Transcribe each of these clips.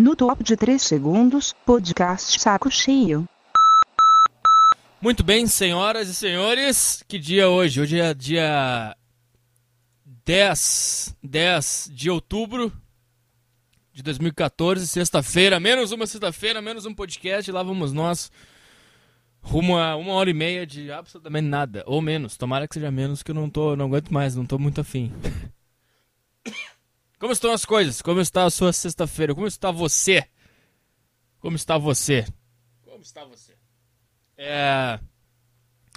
No top de 3 segundos, podcast Saco Cheio. Muito bem, senhoras e senhores, que dia hoje? Hoje é dia 10, 10 de outubro de 2014, sexta-feira, menos uma sexta-feira, menos um podcast, lá vamos nós, rumo a uma hora e meia de absolutamente nada, ou menos, tomara que seja menos, que eu não tô, não aguento mais, não tô muito afim. Como estão as coisas? Como está a sua sexta-feira? Como está você? Como está você? Como está você? É.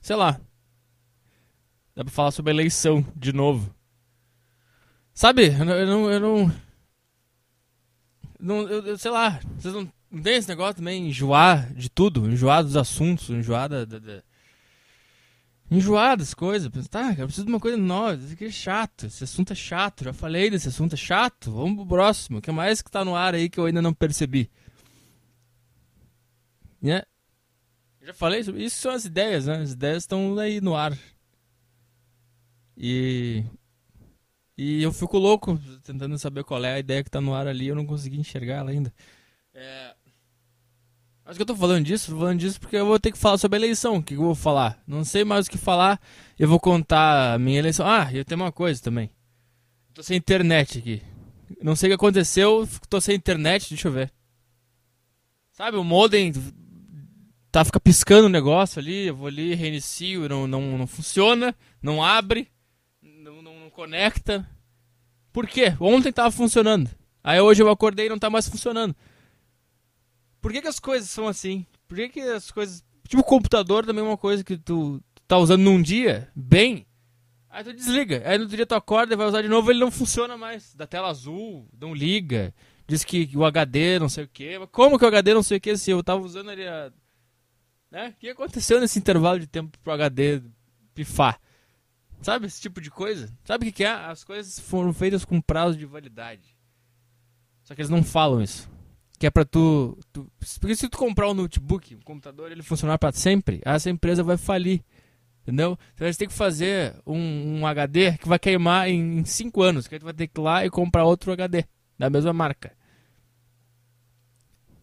Sei lá. Dá pra falar sobre eleição de novo. Sabe, eu não. Eu não, eu não, não eu, eu, sei lá, vocês não, não tem esse negócio também, enjoar de tudo, enjoar dos assuntos, enjoar da. da, da enjoar das coisas. Tá, eu preciso de uma coisa nova, isso aqui é chato, esse assunto é chato, já falei desse assunto é chato, vamos pro próximo. O que mais que tá no ar aí que eu ainda não percebi? Né? Já falei sobre isso, são as ideias, né? As ideias estão aí no ar. E. E eu fico louco tentando saber qual é a ideia que tá no ar ali, eu não consegui enxergar ela ainda. É. Acho que eu tô falando disso, tô falando disso porque eu vou ter que falar sobre a eleição. O que eu vou falar? Não sei mais o que falar. Eu vou contar a minha eleição. Ah, eu tenho uma coisa também. Tô sem internet aqui. Não sei o que aconteceu, tô sem internet, deixa eu ver. Sabe, o modem tá fica piscando o negócio ali, eu vou ali, reinicio, não, não, não funciona, não abre, não, não, não conecta. Por quê? Ontem tava funcionando. Aí hoje eu acordei e não tá mais funcionando. Por que, que as coisas são assim? Por que, que as coisas. Tipo, o computador também é uma coisa que tu tá usando num dia, bem. Aí tu desliga. Aí no outro dia tu acorda e vai usar de novo ele não funciona mais. Da tela azul, não liga. Diz que o HD não sei o que. Como que o HD não sei o que se eu tava usando ele a... Né? O que aconteceu nesse intervalo de tempo pro HD pifar? Sabe esse tipo de coisa? Sabe o que, que é? As coisas foram feitas com prazo de validade. Só que eles não falam isso que é para tu, tu, porque se tu comprar um notebook, um computador, ele funcionar para sempre, essa empresa vai falir. Entendeu? Então eles têm que fazer um, um HD que vai queimar em 5 anos, que aí tu vai ter que ir lá e comprar outro HD da mesma marca.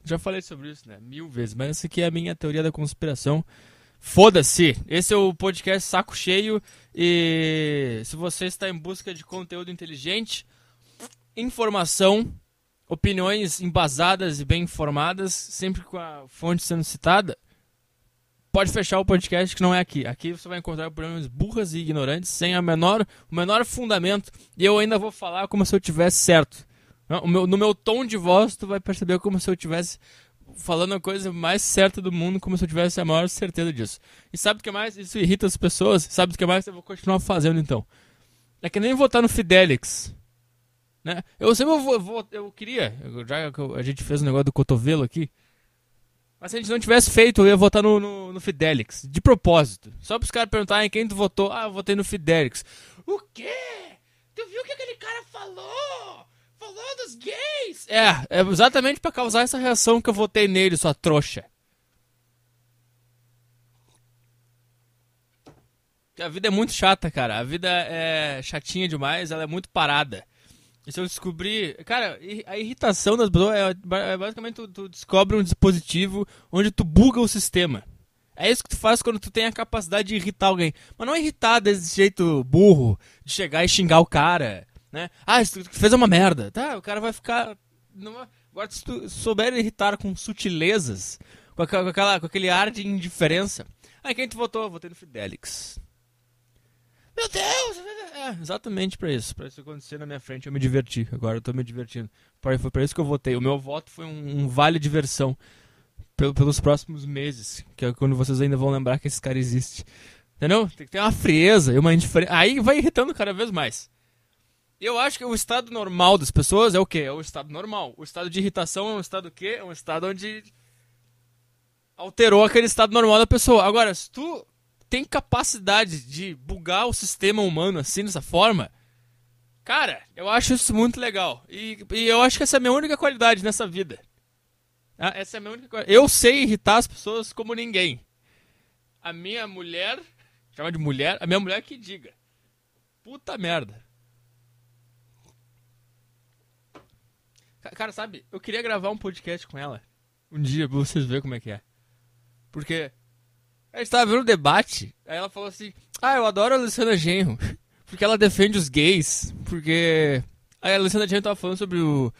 Já falei sobre isso, né? Mil vezes, mas essa aqui é a minha teoria da conspiração. Foda-se! Esse é o podcast Saco Cheio e se você está em busca de conteúdo inteligente, informação opiniões embasadas e bem informadas, sempre com a fonte sendo citada, pode fechar o podcast que não é aqui. Aqui você vai encontrar opiniões burras e ignorantes, sem a menor, o menor fundamento, e eu ainda vou falar como se eu tivesse certo. Meu, no meu tom de voz, tu vai perceber como se eu tivesse falando a coisa mais certa do mundo, como se eu tivesse a maior certeza disso. E sabe o que mais? Isso irrita as pessoas. Sabe o que mais? Eu vou continuar fazendo então. É que nem votar no Fidelix. Né? Eu sempre vou, vou, eu queria, já que a gente fez o um negócio do cotovelo aqui, mas se a gente não tivesse feito, eu ia votar no, no, no Fidelix, de propósito. Só para os caras perguntarem quem tu votou. Ah, eu votei no Fidelix. O quê? Tu viu o que aquele cara falou? Falou dos gays? É, é exatamente para causar essa reação que eu votei nele, sua trouxa. A vida é muito chata, cara. A vida é chatinha demais, ela é muito parada. Se eu descobrir. Cara, a irritação das pessoas é, é basicamente tu, tu, descobre um dispositivo onde tu buga o sistema. É isso que tu faz quando tu tem a capacidade de irritar alguém. Mas não é irritar desse jeito burro, de chegar e xingar o cara, né? Ah, isso fez uma merda. Tá, o cara vai ficar. Numa... Agora, se tu souber irritar com sutilezas, com, aquela, com aquele ar de indiferença. Ah, quem tu votou? Votei no Fidelix. Meu Deus! É, exatamente pra isso. Pra isso acontecer na minha frente, eu me diverti. Agora eu tô me divertindo. Foi pra isso que eu votei. O meu voto foi um, um vale diversão pelos próximos meses. Que é quando vocês ainda vão lembrar que esse cara existe. Entendeu? Tem que ter uma frieza e uma indiferença. Aí vai irritando cada vez mais. Eu acho que o estado normal das pessoas é o quê? É o estado normal. O estado de irritação é um estado quê? É um estado onde alterou aquele estado normal da pessoa. Agora, se tu tem capacidade de bugar o sistema humano assim, dessa forma, cara, eu acho isso muito legal. E, e eu acho que essa é a minha única qualidade nessa vida. Ah, essa é a minha única qualidade. Eu sei irritar as pessoas como ninguém. A minha mulher, chama de mulher, a minha mulher que diga. Puta merda. Ca- Cara, sabe, eu queria gravar um podcast com ela. Um dia, pra vocês verem como é que é. Porque a gente tava vendo um debate, aí ela falou assim, ah, eu adoro a Luciana Genro, porque ela defende os gays, porque... Aí a Luciana Genro tava falando sobre o...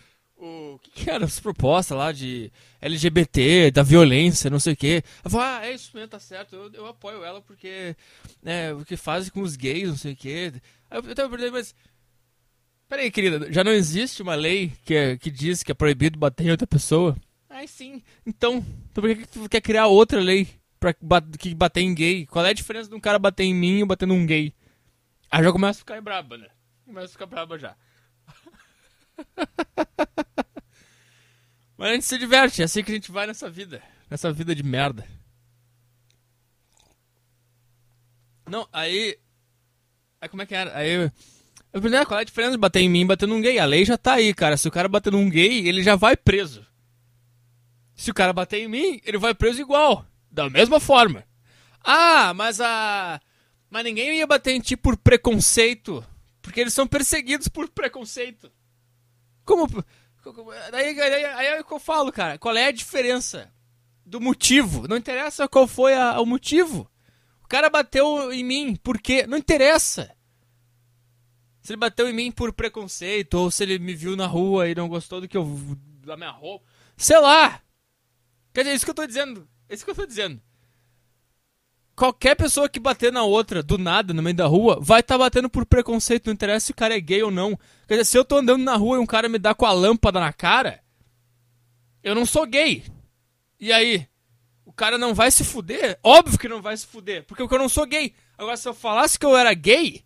O que, que era as propostas lá de LGBT, da violência, não sei o quê. Ela falou, ah, é isso mesmo, tá certo, eu, eu apoio ela porque... É, o que fazem com os gays, não sei o quê. Aí eu, eu tava perguntando, mas... Peraí, querida, já não existe uma lei que, é- que diz que é proibido bater em outra pessoa? Ah, sim. Então, então por que, que tu quer criar outra lei pra que bater em gay? Qual é a diferença de um cara bater em mim e bater num gay? Aí já começa a ficar braba, né? Começa a ficar braba já. Mas a gente se diverte, é assim que a gente vai nessa vida. Nessa vida de merda. Não, aí. Aí como é que era? Aí. Eu eu falei, ah, qual é a diferença de bater em mim e bater num gay? A lei já tá aí, cara. Se o cara bater num gay, ele já vai preso. Se o cara bater em mim, ele vai preso igual. Da mesma forma. Ah, mas a. Mas ninguém ia bater em ti por preconceito. Porque eles são perseguidos por preconceito. Como. Daí, daí, aí é o que eu falo, cara. Qual é a diferença do motivo? Não interessa qual foi a- o motivo. O cara bateu em mim, por quê? Não interessa. Se ele bateu em mim por preconceito, ou se ele me viu na rua e não gostou do que eu. da minha roupa. Sei lá! Quer dizer, é isso que eu tô dizendo. É isso que eu tô dizendo. Qualquer pessoa que bater na outra, do nada, no meio da rua, vai estar batendo por preconceito, não interessa se o cara é gay ou não. Quer dizer, se eu tô andando na rua e um cara me dá com a lâmpada na cara, eu não sou gay. E aí? O cara não vai se fuder? Óbvio que não vai se fuder, porque eu não sou gay. Agora, se eu falasse que eu era gay,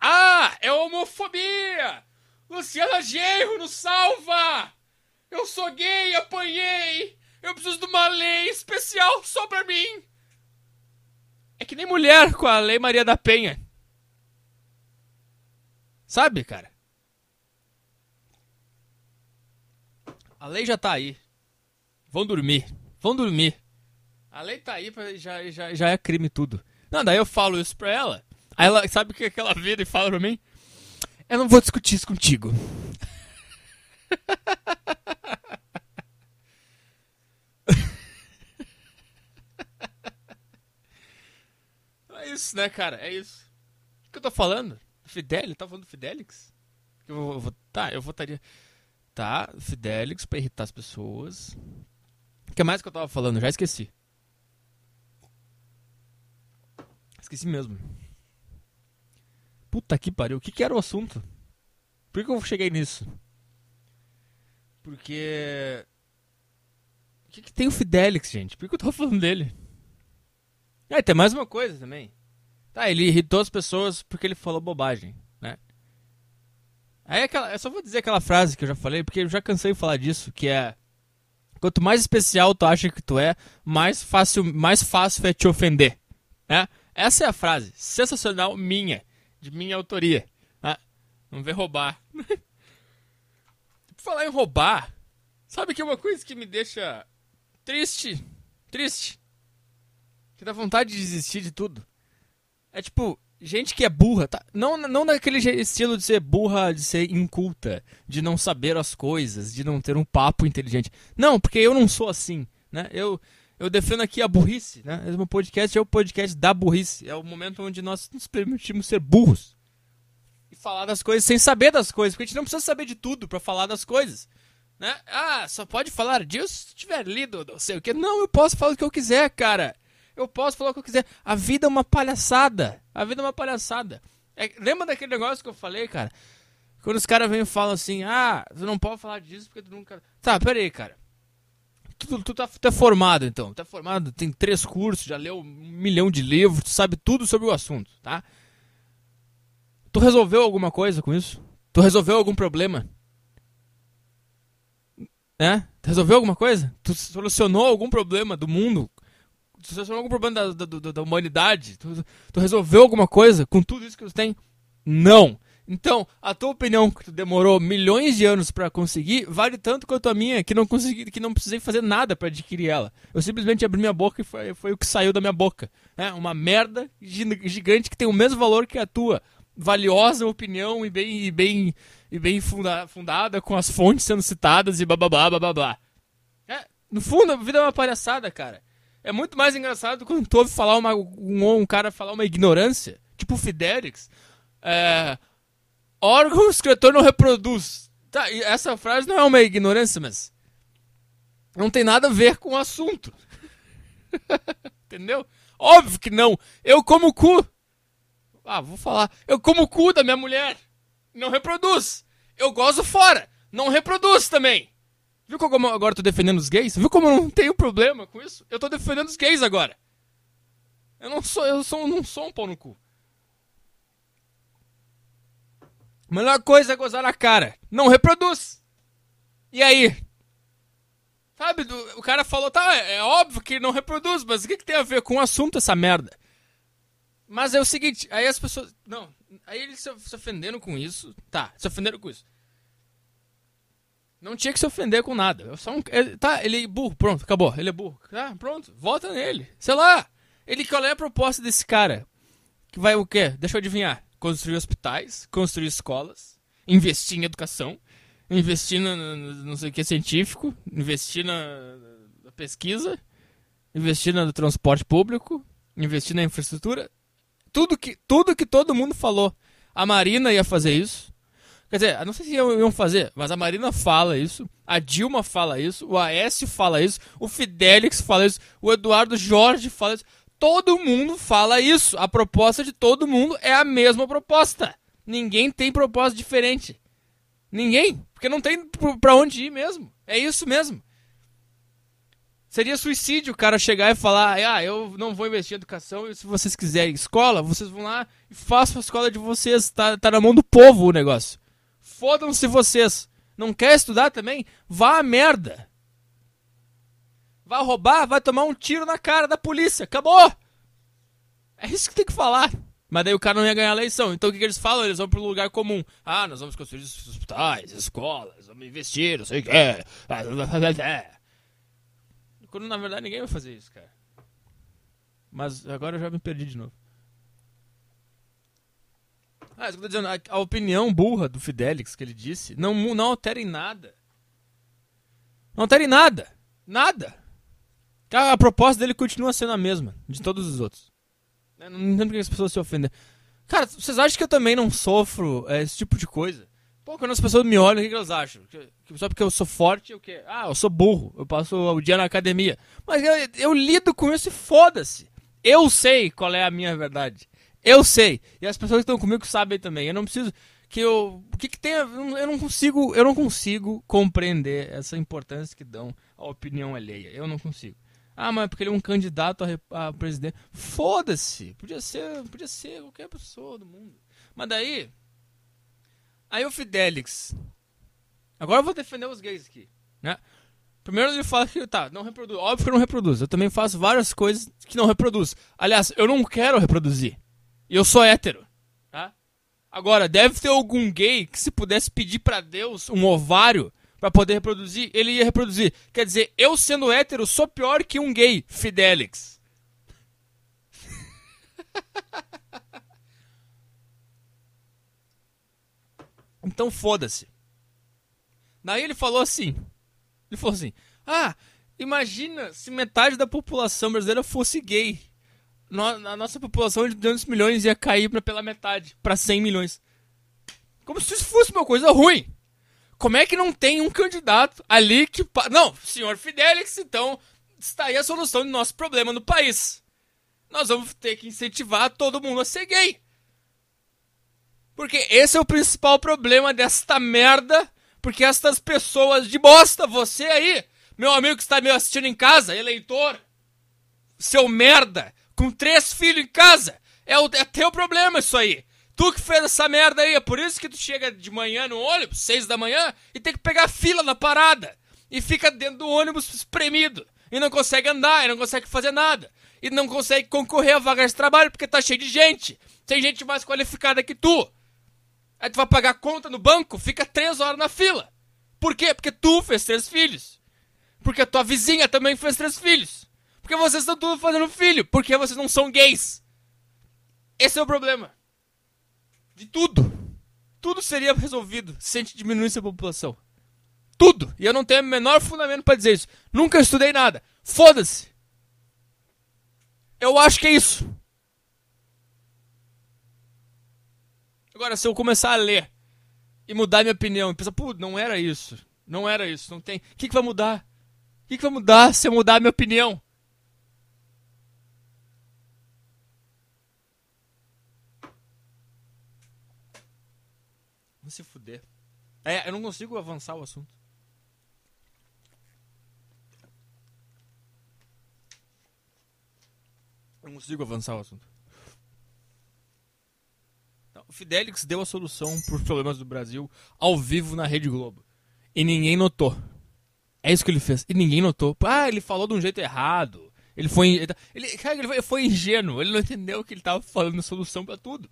ah, é homofobia! Luciana Genro nos salva! Eu sou gay, apanhei! Eu preciso de uma lei especial só pra mim! É que nem mulher com a Lei Maria da Penha. Sabe, cara? A lei já tá aí. Vão dormir. Vão dormir. A lei tá aí, pra, já, já, já é crime tudo. Não, daí eu falo isso pra ela. Aí ela sabe o que, que ela vira e fala pra mim? Eu não vou discutir isso contigo. É isso, né, cara? É isso. O que eu tô falando? Fidelix? Tá falando do Fidelix? Eu vou, eu vou- tá, eu votaria. Tá, Fidelix pra irritar as pessoas. O que mais que eu tava falando? Já esqueci. Esqueci mesmo. Puta que pariu. O que, que era o assunto? Por que eu cheguei nisso? Porque. O que, que tem o Fidelix, gente? Por que eu tô falando dele? É, tem mais uma coisa também. Tá, ele irritou as pessoas porque ele falou bobagem, né? Aí aquela, eu só vou dizer aquela frase que eu já falei, porque eu já cansei de falar disso, que é quanto mais especial tu acha que tu é, mais fácil, mais fácil é te ofender, né? Essa é a frase sensacional minha, de minha autoria, né? Não vem roubar. Falar em roubar, sabe que é uma coisa que me deixa triste, triste, que dá vontade de desistir de tudo. É tipo, gente que é burra, tá? Não, não daquele je- estilo de ser burra, de ser inculta, de não saber as coisas, de não ter um papo inteligente. Não, porque eu não sou assim, né? Eu, eu defendo aqui a burrice, né? O meu podcast é o podcast da burrice. É o momento onde nós nos permitimos ser burros. E falar das coisas sem saber das coisas, porque a gente não precisa saber de tudo pra falar das coisas. Né? Ah, só pode falar disso se tiver lido, não sei o que. Não, eu posso falar o que eu quiser, cara. Eu posso falar o que eu quiser. A vida é uma palhaçada. A vida é uma palhaçada. É, lembra daquele negócio que eu falei, cara? Quando os caras vêm e falam assim, ah, tu não pode falar disso porque tu nunca. Tá, pera aí, cara. Tu, tu, tá, tu é formado, então. Tu é formado, tem três cursos, já leu um milhão de livros, tu sabe tudo sobre o assunto, tá? Tu resolveu alguma coisa com isso? Tu resolveu algum problema? É? Tu resolveu alguma coisa? Tu solucionou algum problema do mundo? Tu solucionou algum problema da, da, da- da humanidade? Tu, tu resolveu alguma coisa com tudo isso que tu tem? Não. Então, a tua opinião que tu demorou milhões de anos pra conseguir vale tanto quanto a minha, que não consegui, que não precisei fazer nada pra adquirir ela. Eu simplesmente abri minha boca e foi, foi o que saiu da minha boca. né? Uma merda gi- gigante que tem o mesmo valor que a tua. valiosa opinião e bem, e bem, e bem funda, fundada, com as fontes sendo citadas e bababá, bababá. É, no fundo, a vida é uma palhaçada, cara. É muito mais engraçado quando tu ouve falar uma, um, um cara falar uma ignorância, tipo o Fidelix. É, órgãos que o não reproduz. Tá, essa frase não é uma ignorância, mas não tem nada a ver com o assunto. Entendeu? Óbvio que não. Eu como cu. Ah, vou falar. Eu como cu da minha mulher. Não reproduz. Eu gozo fora. Não reproduz também. Viu como agora eu tô defendendo os gays? Viu como eu não tenho problema com isso? Eu tô defendendo os gays agora. Eu não sou, eu sou, não sou um pau no cu. A melhor coisa é gozar na cara. Não reproduz. E aí? Sabe, o cara falou, tá, é, é, óbvio que não reproduz, mas o que, que tem a ver com o assunto essa merda? Mas é o seguinte, aí as pessoas. Não, aí eles se, ofenderam com isso. Tá, se ofenderam com isso. Não tinha que se ofender com nada. Só um, ele, tá, ele é burro, pronto, acabou. Ele é burro. Tá, pronto, vota nele. Sei lá. Ele qual é a proposta desse cara? Que vai o quê? Deixa eu adivinhar. Construir hospitais, construir escolas, investir em educação, investir no, no não sei o que científico, investir na, na pesquisa, investir no transporte público, investir na infraestrutura. Tudo que, tudo que todo mundo falou. A Marina ia fazer isso. Quer dizer, não sei se iam fazer, mas a Marina fala isso, a Dilma fala isso, o Aécio fala isso, o Fidelix fala isso, o Eduardo Jorge fala isso. Todo mundo fala isso. A proposta de todo mundo é a mesma proposta. Ninguém tem proposta diferente. Ninguém. Porque não tem pra onde ir mesmo. É isso mesmo. Seria suicídio o cara chegar e falar: ah, eu não vou investir em educação se vocês quiserem escola, vocês vão lá e façam a escola de vocês. Tá, tá na mão do povo o negócio. Fodam-se vocês. Não quer estudar também? Vá a merda. Vai roubar, vai tomar um tiro na cara da polícia. Acabou! É isso que tem que falar. Mas daí o cara não ia ganhar a eleição. Então o que, que eles falam? Eles vão pro lugar comum. Ah, nós vamos construir hospitais, escolas, vamos investir, não sei o que. Quando na verdade ninguém vai fazer isso, cara. Mas agora eu já me perdi de novo. Ah, isso que eu tô dizendo, a, a, opinião burra do Fidelix que ele disse não, não altera em nada. Não altera em nada. Nada. A, a proposta dele continua sendo a mesma de todos os outros. Né? Não entendo porque as pessoas se ofendem. Cara, vocês acham que eu também não sofro é, esse tipo de coisa? Pô, quando as pessoas me olham, o que, que elas acham? Que, que só porque eu sou forte, o quê? Ah, eu sou burro, eu passo o dia na academia. Mas eu, eu lido com isso e foda-se. Eu sei qual é a minha verdade. Eu sei. E as pessoas que estão comigo sabem também. Eu não preciso que eu, o que que tem, eu não consigo, eu não consigo compreender essa importância que dão à opinião alheia. Eu não consigo. Ah, mas porque ele é um candidato a, a presidente. Foda-se! Podia ser, podia ser qualquer pessoa do mundo. Mas daí. Aí o Fidelix. Agora eu vou defender os gays aqui. Né? Primeiro ele fala que tá, não reproduz. Óbvio que eu não reproduzo. Eu também faço várias coisas que não reproduz. Aliás, eu não quero reproduzir. E eu sou hétero. Tá? Agora, deve ter algum gay que se pudesse pedir para Deus um ovário para poder reproduzir, ele ia reproduzir. Quer dizer, eu sendo hétero sou pior que um gay, Fidelix. então foda-se. Daí ele falou assim: ele falou assim, ah, imagina se metade da população brasileira fosse gay. A nossa população de 200 milhões ia cair pra, pela metade, para 100 milhões. Como se isso fosse uma coisa ruim. Como é que não tem um candidato ali que. Não, senhor Fidelix, então está aí a solução do nosso problema no país. Nós vamos ter que incentivar todo mundo a ser gay. Porque esse é o principal problema desta merda. Porque estas pessoas de bosta, você aí, meu amigo que está me assistindo em casa, eleitor, seu merda, com três filhos em casa, é, o, é teu problema isso aí. Tu que fez essa merda aí, é por isso que tu chega de manhã no ônibus, seis da manhã, e tem que pegar fila na parada. E fica dentro do ônibus espremido. E não consegue andar, e não consegue fazer nada. E não consegue concorrer a vagas de trabalho porque tá cheio de gente. Tem gente mais qualificada que tu. Aí tu vai pagar conta no banco, fica três horas na fila. Por quê? Porque tu fez três filhos. Porque a tua vizinha também fez três filhos. Porque vocês estão tudo fazendo filho. Porque vocês não são gays. Esse é o problema. De tudo. Tudo seria resolvido se a gente diminuísse a população. Tudo. E eu não tenho o menor fundamento para dizer isso. Nunca estudei nada. Foda-se. Eu acho que é isso. Agora, se eu começar a ler e mudar minha opinião e pensar, pô, não era isso. Não era isso. Não tem. O que, que vai mudar? O que, que vai mudar se eu mudar a minha opinião? Vamos se fuder. É, eu não consigo avançar o assunto. Eu não consigo avançar o assunto. O Fidelix deu a solução para os problemas do Brasil ao vivo na Rede Globo. E ninguém notou. É isso que ele fez. E ninguém notou. Ah, ele falou de um jeito errado. Ele foi. Ele, cara, ele foi ingênuo. Ele não entendeu que ele estava falando solução para tudo.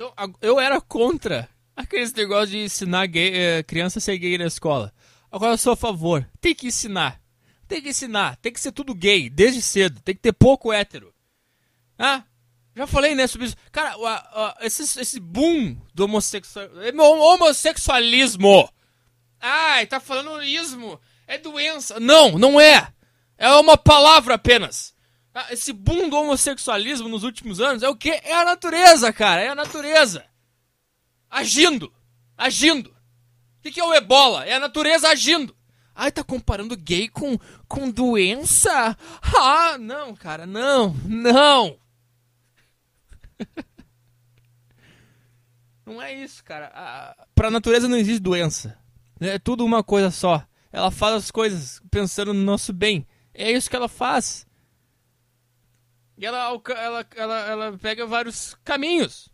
Então, eu era contra aqueles negócios de ensinar gay, eh, criança a ser gay na escola. Agora eu sou a favor. Tem que ensinar. Tem que ensinar. Tem que ser tudo gay, desde cedo. Tem que ter pouco hétero. Ah, já falei, né, sobre isso. Cara, esse, esse boom do homossexual, é homossexualismo. Ai, tá falando ismo. É doença. Não, não é. É uma palavra apenas. Ah, esse boom do homossexualismo nos últimos anos é o que? É a natureza, cara. É a natureza. Agindo. Agindo. O que, que é o ebola? É a natureza agindo. Ai, tá comparando gay com, com doença? Ah, não, cara, não, não. não é isso, cara. A, pra natureza não existe doença. É tudo uma coisa só. Ela faz as coisas pensando no nosso bem. É isso que ela faz. E ela, ela, ela, ela pega vários caminhos.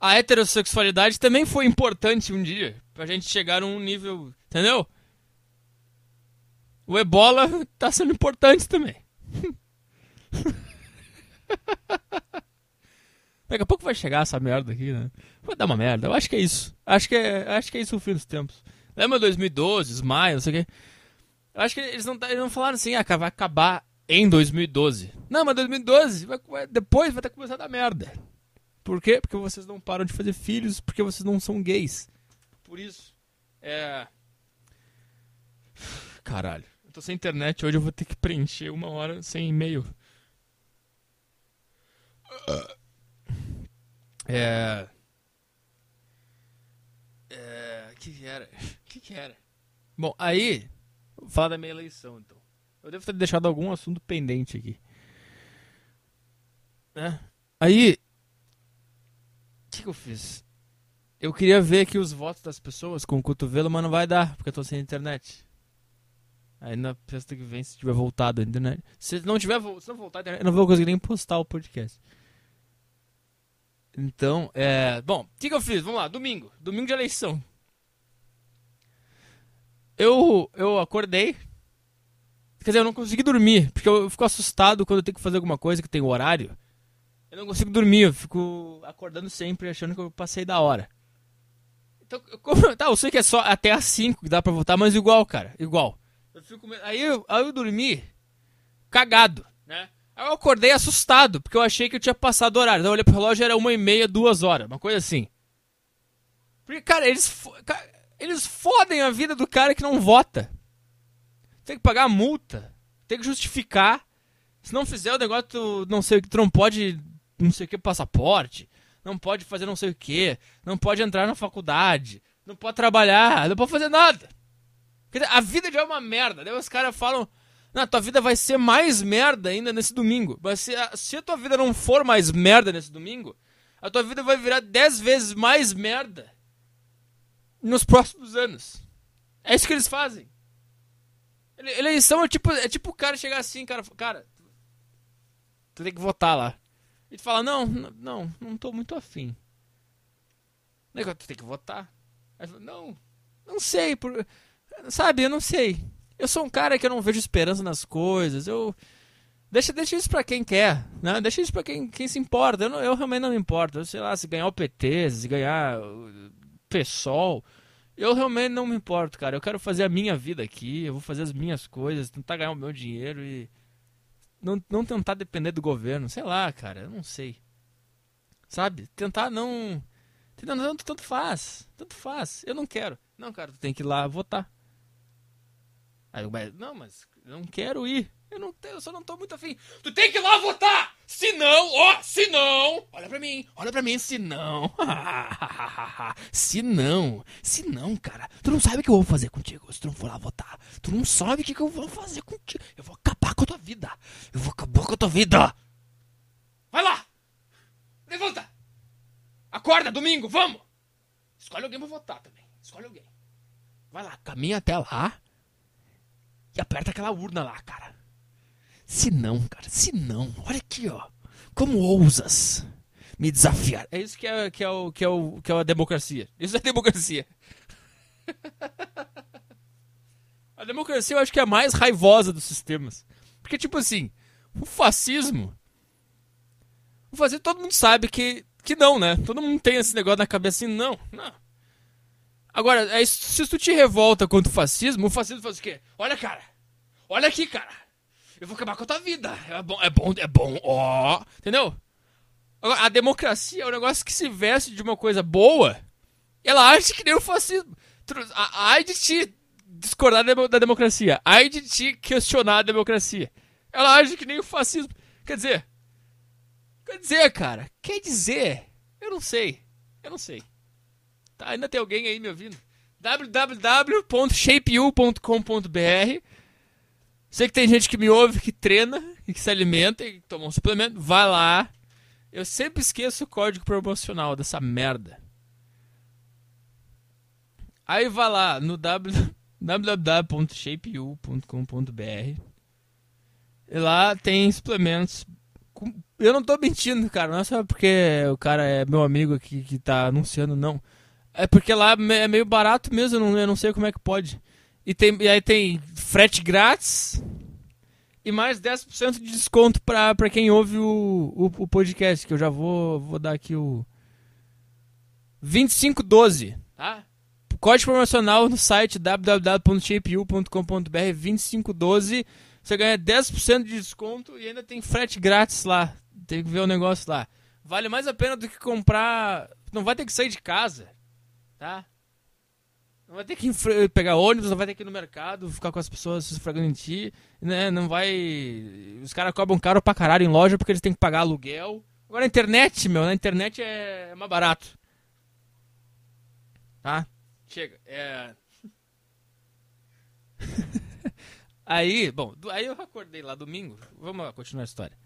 A heterossexualidade também foi importante um dia. Pra gente chegar a um nível. Entendeu? O ebola tá sendo importante também. Daqui a pouco vai chegar essa merda aqui, né? Vai dar uma merda. Eu acho que é isso. Acho que é, acho que é isso o fim dos tempos. Lembra 2012, Smile, não sei o quê? Eu acho que eles não, eles não falaram assim, ah, vai acabar em 2012. Não, mas 2012, vai, depois vai ter que começar a merda. Por quê? Porque vocês não param de fazer filhos, porque vocês não são gays. Por isso. É. Caralho. Eu tô sem internet, hoje eu vou ter que preencher uma hora sem e-mail. É. É. O que, que era? O que, que era? Bom, aí falar da minha eleição, então. Eu devo ter deixado algum assunto pendente aqui. Né? Aí. O que, que eu fiz? Eu queria ver aqui os votos das pessoas com o cotovelo, mas não vai dar, porque eu tô sem internet. Aí na sexta que vem, se tiver voltado a internet. Se não tiver se não voltar a internet, eu não vou conseguir nem postar o podcast. Então, é. Bom, o que, que eu fiz? Vamos lá, domingo. Domingo de eleição. Eu, eu acordei. Quer dizer, eu não consegui dormir, porque eu fico assustado quando eu tenho que fazer alguma coisa que tem horário. Eu não consigo dormir, eu fico acordando sempre achando que eu passei da hora. Então, eu, tá, eu sei que é só até às 5 que dá pra voltar, mas igual, cara, igual. Eu fico, aí, eu, aí eu dormi cagado, né? Aí eu acordei assustado, porque eu achei que eu tinha passado o horário. Então eu olhei pro relógio, era uma e meia, duas horas, uma coisa assim. Porque, cara, eles. Cara, eles fodem a vida do cara que não vota. Tem que pagar a multa. Tem que justificar. Se não fizer o negócio, tu não sei o que, tu não pode, não sei o que, passaporte. Não pode fazer não sei o que. Não pode entrar na faculdade. Não pode trabalhar. Não pode fazer nada. A vida já é uma merda. Daí os caras falam. Não, tua vida vai ser mais merda ainda nesse domingo. Mas se a, se a tua vida não for mais merda nesse domingo, a tua vida vai virar dez vezes mais merda nos próximos anos. É isso que eles fazem. Eleição é tipo, é tipo o cara chegar assim, cara, cara, tu tem que votar lá. E tu fala, não, não, não tô muito afim. Tu tem que votar. Aí fala, não, não sei, por... sabe, eu não sei. Eu sou um cara que eu não vejo esperança nas coisas, eu... Deixa, deixa isso pra quem quer, né? Deixa isso pra quem, quem se importa. Eu, não, eu realmente não me importo. Eu sei lá, se ganhar o PT, se ganhar PSOL. Eu realmente não me importo, cara. Eu quero fazer a minha vida aqui, eu vou fazer as minhas coisas, tentar ganhar o meu dinheiro e. não, não tentar depender do governo. Sei lá, cara, eu não sei. Sabe? Tentar não. Tentar não, tanto faz. Tanto faz. Eu não quero. Não, cara, tu tem que ir lá votar. Aí não, mas eu não quero ir. Eu, não, eu só não tô muito afim. Tu tem que ir lá votar! Se não, ó, se não, olha pra mim, olha pra mim, se não. se não, se não, cara, tu não sabe o que eu vou fazer contigo se tu não for lá votar. Tu não sabe o que, que eu vou fazer contigo. Eu vou acabar com a tua vida. Eu vou acabar com a tua vida. Vai lá! Levanta! Acorda, domingo, vamos! Escolhe alguém pra votar também. Escolhe alguém. Vai lá, caminha até lá e aperta aquela urna lá, cara. Se não, cara, se não, olha aqui, ó. Como ousas me desafiar? É isso que é, que é, o, que é, o, que é a democracia. Isso é democracia. a democracia eu acho que é a mais raivosa dos sistemas. Porque, tipo assim, o fascismo. O fascismo todo mundo sabe que, que não, né? Todo mundo tem esse negócio na cabeça assim, não, não. Agora, é, se tu te revolta contra o fascismo, o fascismo faz o quê? Olha, cara. Olha aqui, cara eu vou acabar com a tua vida. É bom, é bom, é bom, ó. Entendeu? A democracia é um negócio que se veste de uma coisa boa. Ela acha que nem o fascismo. Ai de te discordar da democracia. Ai de te questionar a democracia. Ela age que nem o fascismo. Quer dizer. Quer dizer, cara. Quer dizer. Eu não sei. Eu não sei. Tá, ainda tem alguém aí me ouvindo? www.shapeu.com.br Sei que tem gente que me ouve, que treina, que se alimenta e que toma um suplemento. Vai lá. Eu sempre esqueço o código promocional dessa merda. Aí vai lá no www.shapeu.com.br e lá tem suplementos. Eu não tô mentindo, cara. Não é só porque o cara é meu amigo aqui que tá anunciando, não. É porque lá é meio barato mesmo, eu não sei como é que pode. E, tem, e aí tem frete grátis e mais 10% de desconto pra, pra quem ouve o, o, o, podcast, que eu já vou, vou dar aqui o 2512, tá? Código promocional no site www.shapeu.com.br 2512. Você ganha 10% de desconto e ainda tem frete grátis lá. Tem que ver o negócio lá. Vale mais a pena do que comprar. Não vai ter que sair de casa, tá? Não vai ter que pegar ônibus, não vai ter que ir no mercado, ficar com as pessoas se esfregando em ti, né? Não vai. Os caras cobram caro pra caralho em loja porque eles têm que pagar aluguel. Agora a internet, meu, na internet é mais barato. Tá? Chega. É. aí, bom, aí eu acordei lá domingo. Vamos continuar a história.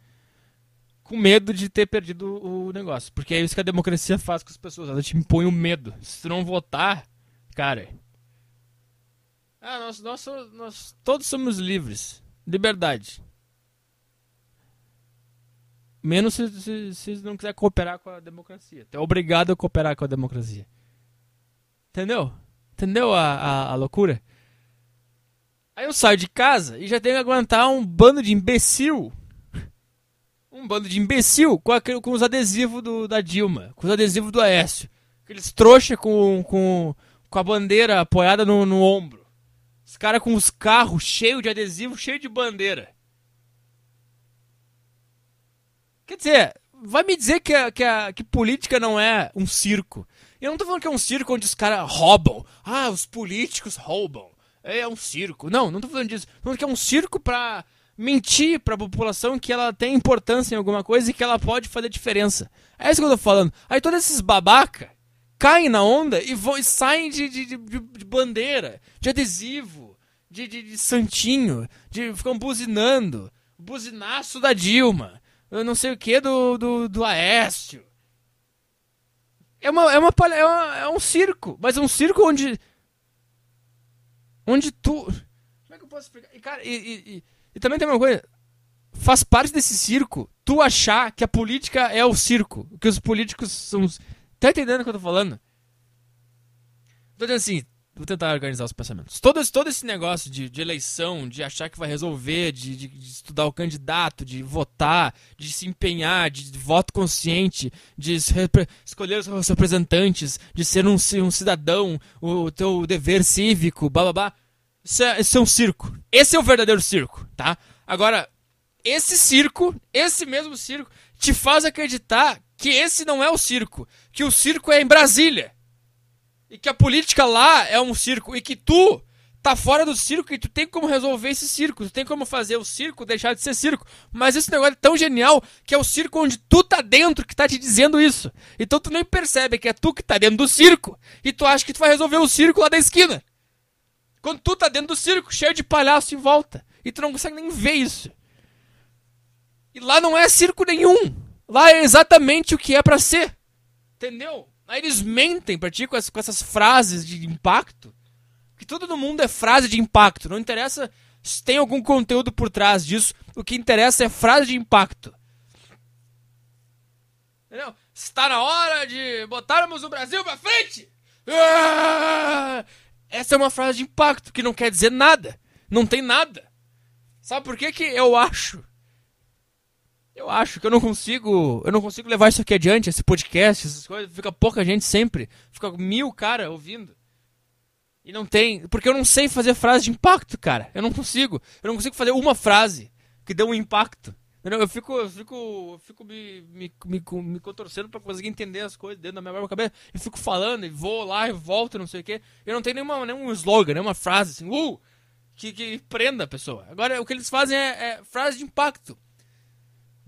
Com medo de ter perdido o negócio. Porque é isso que a democracia faz com as pessoas. Ela te impõe o medo. Se tu não votar, Cara. Ah, nós, nós, nós todos somos livres. Liberdade. Menos se, não quiser cooperar com a democracia. É obrigado a cooperar com a democracia. Entendeu? Entendeu a, a, a loucura? Aí eu saio de casa e já tenho que aguentar um bando de imbecil. Um bando de imbecil com, aquele, com os adesivos do, da Dilma, com os adesivos do Aécio. Aqueles trouxa com, com com a bandeira apoiada no, no ombro. Os caras com os carros cheios de adesivo, cheio de bandeira. Quer dizer, vai me dizer que, a, que, a, que política não é um circo. Eu não tô falando que é um circo onde os caras roubam. Ah, os políticos roubam. É um circo. Não, não tô falando disso. Tô falando que é um circo pra mentir pra população que ela tem importância em alguma coisa e que ela pode fazer diferença. É isso que eu tô falando. Aí todos esses babaca caem na onda e, vão, e saem de, de, de, de, bandeira, de adesivo, de, de, de santinho, de ficam buzinando. Buzinaço da Dilma. Eu não sei o que do, do, do Aécio. É, uma, é, uma, é, uma, é um circo, mas é um circo onde. Onde tu. Como é que eu posso explicar? E, cara, e, e, e, e também tem uma coisa. Faz parte desse circo tu achar que a política é o circo. Que os políticos são. Tá entendendo o que eu tô falando? Tô dizendo assim, vou tentar organizar os pensamentos. Todo, todo esse negócio de, de eleição, de achar que vai resolver, de, de, de, estudar o candidato, de votar, de se empenhar, de, voto consciente, de escolher os seus representantes, de ser um, um cidadão, o, o teu dever cívico, blá blá blá. Isso é, isso é um circo. Esse é o verdadeiro circo, tá? Agora, esse circo, esse mesmo circo, te faz acreditar que esse não é o circo, que o circo é em Brasília. E que a política lá é um circo e que tu tá fora do circo e tu tem como resolver esse circo, tu tem como fazer o circo deixar de ser circo. Mas esse negócio é tão genial que é o circo onde tu tá dentro que tá te dizendo isso. Então tu nem percebe que é tu que tá dentro do circo e tu acha que tu vai resolver o circo lá da esquina. Quando tu tá dentro do circo, cheio de palhaço em volta, e tu não consegue nem ver isso. E lá não é circo nenhum. Lá é exatamente o que é para ser. Entendeu? Aí eles mentem pra ti com, as, com essas frases de impacto que tudo no mundo é frase de impacto. Não interessa se tem algum conteúdo por trás disso. O que interessa é frase de impacto. Entendeu? Está na hora de botarmos o Brasil pra frente! Ah! Essa é uma frase de impacto que não quer dizer nada. Não tem nada. Sabe por que, que eu acho? Eu acho que eu não consigo. Eu não consigo levar isso aqui adiante, esse podcast, essas coisas. Fica pouca gente sempre. Fica mil cara ouvindo. E não tem. Porque eu não sei fazer frase de impacto, cara. Eu não consigo. Eu não consigo fazer uma frase que dê um impacto. Eu fico, eu fico, eu fico me, me, me, me contorcendo pra conseguir entender as coisas dentro da minha própria cabeça. E fico falando, e vou lá e volto, não sei o quê. Eu não tenho nenhuma, nenhum slogan, nenhuma frase assim, uh, que, que prenda a pessoa. Agora, o que eles fazem é, é frase de impacto.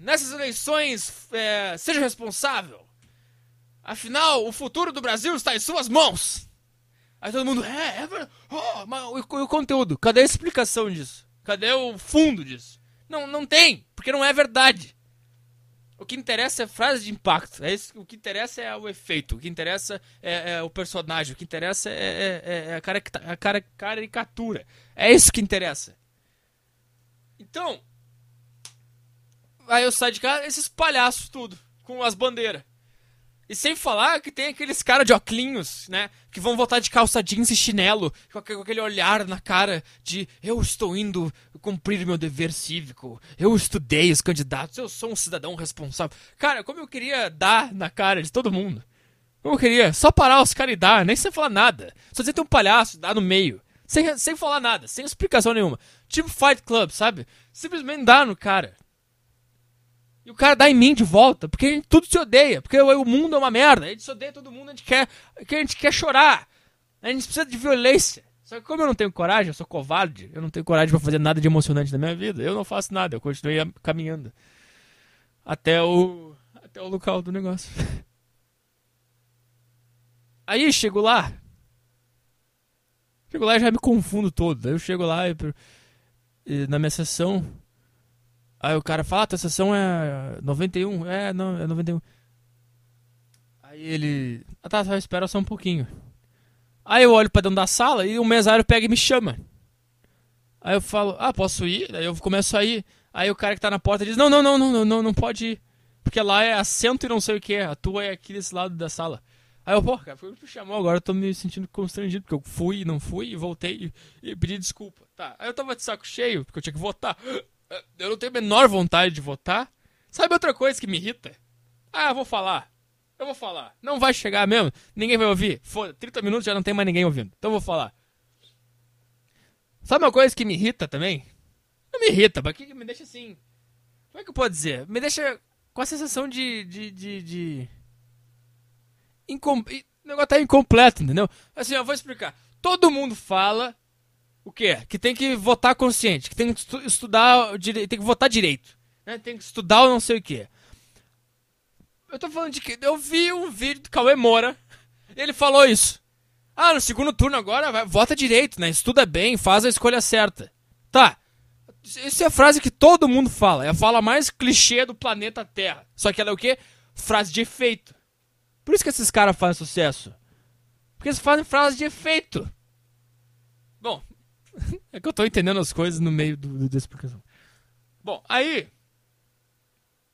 Nessas eleições, é, seja responsável. Afinal, o futuro do Brasil está em suas mãos. Aí todo mundo, é, é verdade. Oh, mas o, o, conteúdo, cadê a explicação disso? Cadê o fundo disso? Não, não tem, porque não é verdade. O que interessa é frase de impacto. É isso, o que interessa é o efeito. O que interessa é, é o personagem. O que interessa é, é, é, é a, a caricatura. É isso que interessa. Então, aí eu saio de casa, esses palhaços tudo, com as bandeiras. E sem falar que tem aqueles caras de oclinhos, né? Que vão voltar de calça jeans e chinelo, com aquele olhar na cara de eu estou indo cumprir meu dever cívico, eu estudei os candidatos, eu sou um cidadão responsável. Cara, como eu queria dar na cara de todo mundo. Como eu queria só parar os caras e dar, nem sem falar nada. Só dizer tem um palhaço, dar no meio. Sem, sem falar nada, sem explicação nenhuma. Tipo Fight Club, sabe? Simplesmente dá no cara. E o cara dá em mim de volta, porque a gente tudo se odeia, porque o, mundo é uma merda, a gente se odeia todo mundo, a gente quer, a gente quer chorar, a gente precisa de violência. Só que como eu não tenho coragem, eu sou covarde, eu não tenho coragem para fazer nada de emocionante na minha vida, eu não faço nada, eu continuei caminhando até o até o local do negócio. Aí chego lá, chego lá e já me confundo todo. Eu chego lá e, e na minha sessão Aí o cara fala, ah, tua sessão é 91. É, não, é 91. Aí ele. Ah tá, só espera só um pouquinho. Aí eu olho pra dentro da sala e o mesário pega e me chama. Aí eu falo, ah, posso ir? Aí eu começo a ir. Aí o cara que tá na porta diz, não, não, não, não, não, não pode ir. Porque lá é assento e não sei o que. A tua é aqui desse lado da sala. Aí eu, pô, cara, foi me chamou, agora eu tô me sentindo constrangido, porque eu fui não fui, e voltei e, e pedi desculpa. Tá, aí eu tava de saco cheio, porque eu tinha que votar. Eu não tenho a menor vontade de votar. Sabe outra coisa que me irrita? Ah, vou falar. Eu vou falar. Não vai chegar mesmo. Ninguém vai ouvir. Foda, 30 minutos já não tem mais ninguém ouvindo. Então eu vou falar. Sabe uma coisa que me irrita também? Não me irrita, mas que me deixa assim. Como é que eu posso dizer? Me deixa com a sensação de. de. de. de... Incom... O negócio tá incompleto, entendeu? Assim, eu vou explicar. Todo mundo fala o quê? Que tem que votar consciente, que tem que estudar, tem que votar direito, né? Tem que estudar ou não sei o quê. Eu tô falando de que eu vi um vídeo do Cauê Moura, ele falou isso. Ah, no segundo turno agora vai, vota direito, né? Estuda bem, faz a escolha certa. Tá. Essa é a frase que todo mundo fala, é a fala mais clichê do planeta Terra. Só que ela é o quê? Frase de efeito. Por isso que esses caras fazem sucesso. Porque eles fazem frase de efeito. É que eu tô entendendo as coisas no meio do, do, explicação. Bom, aí.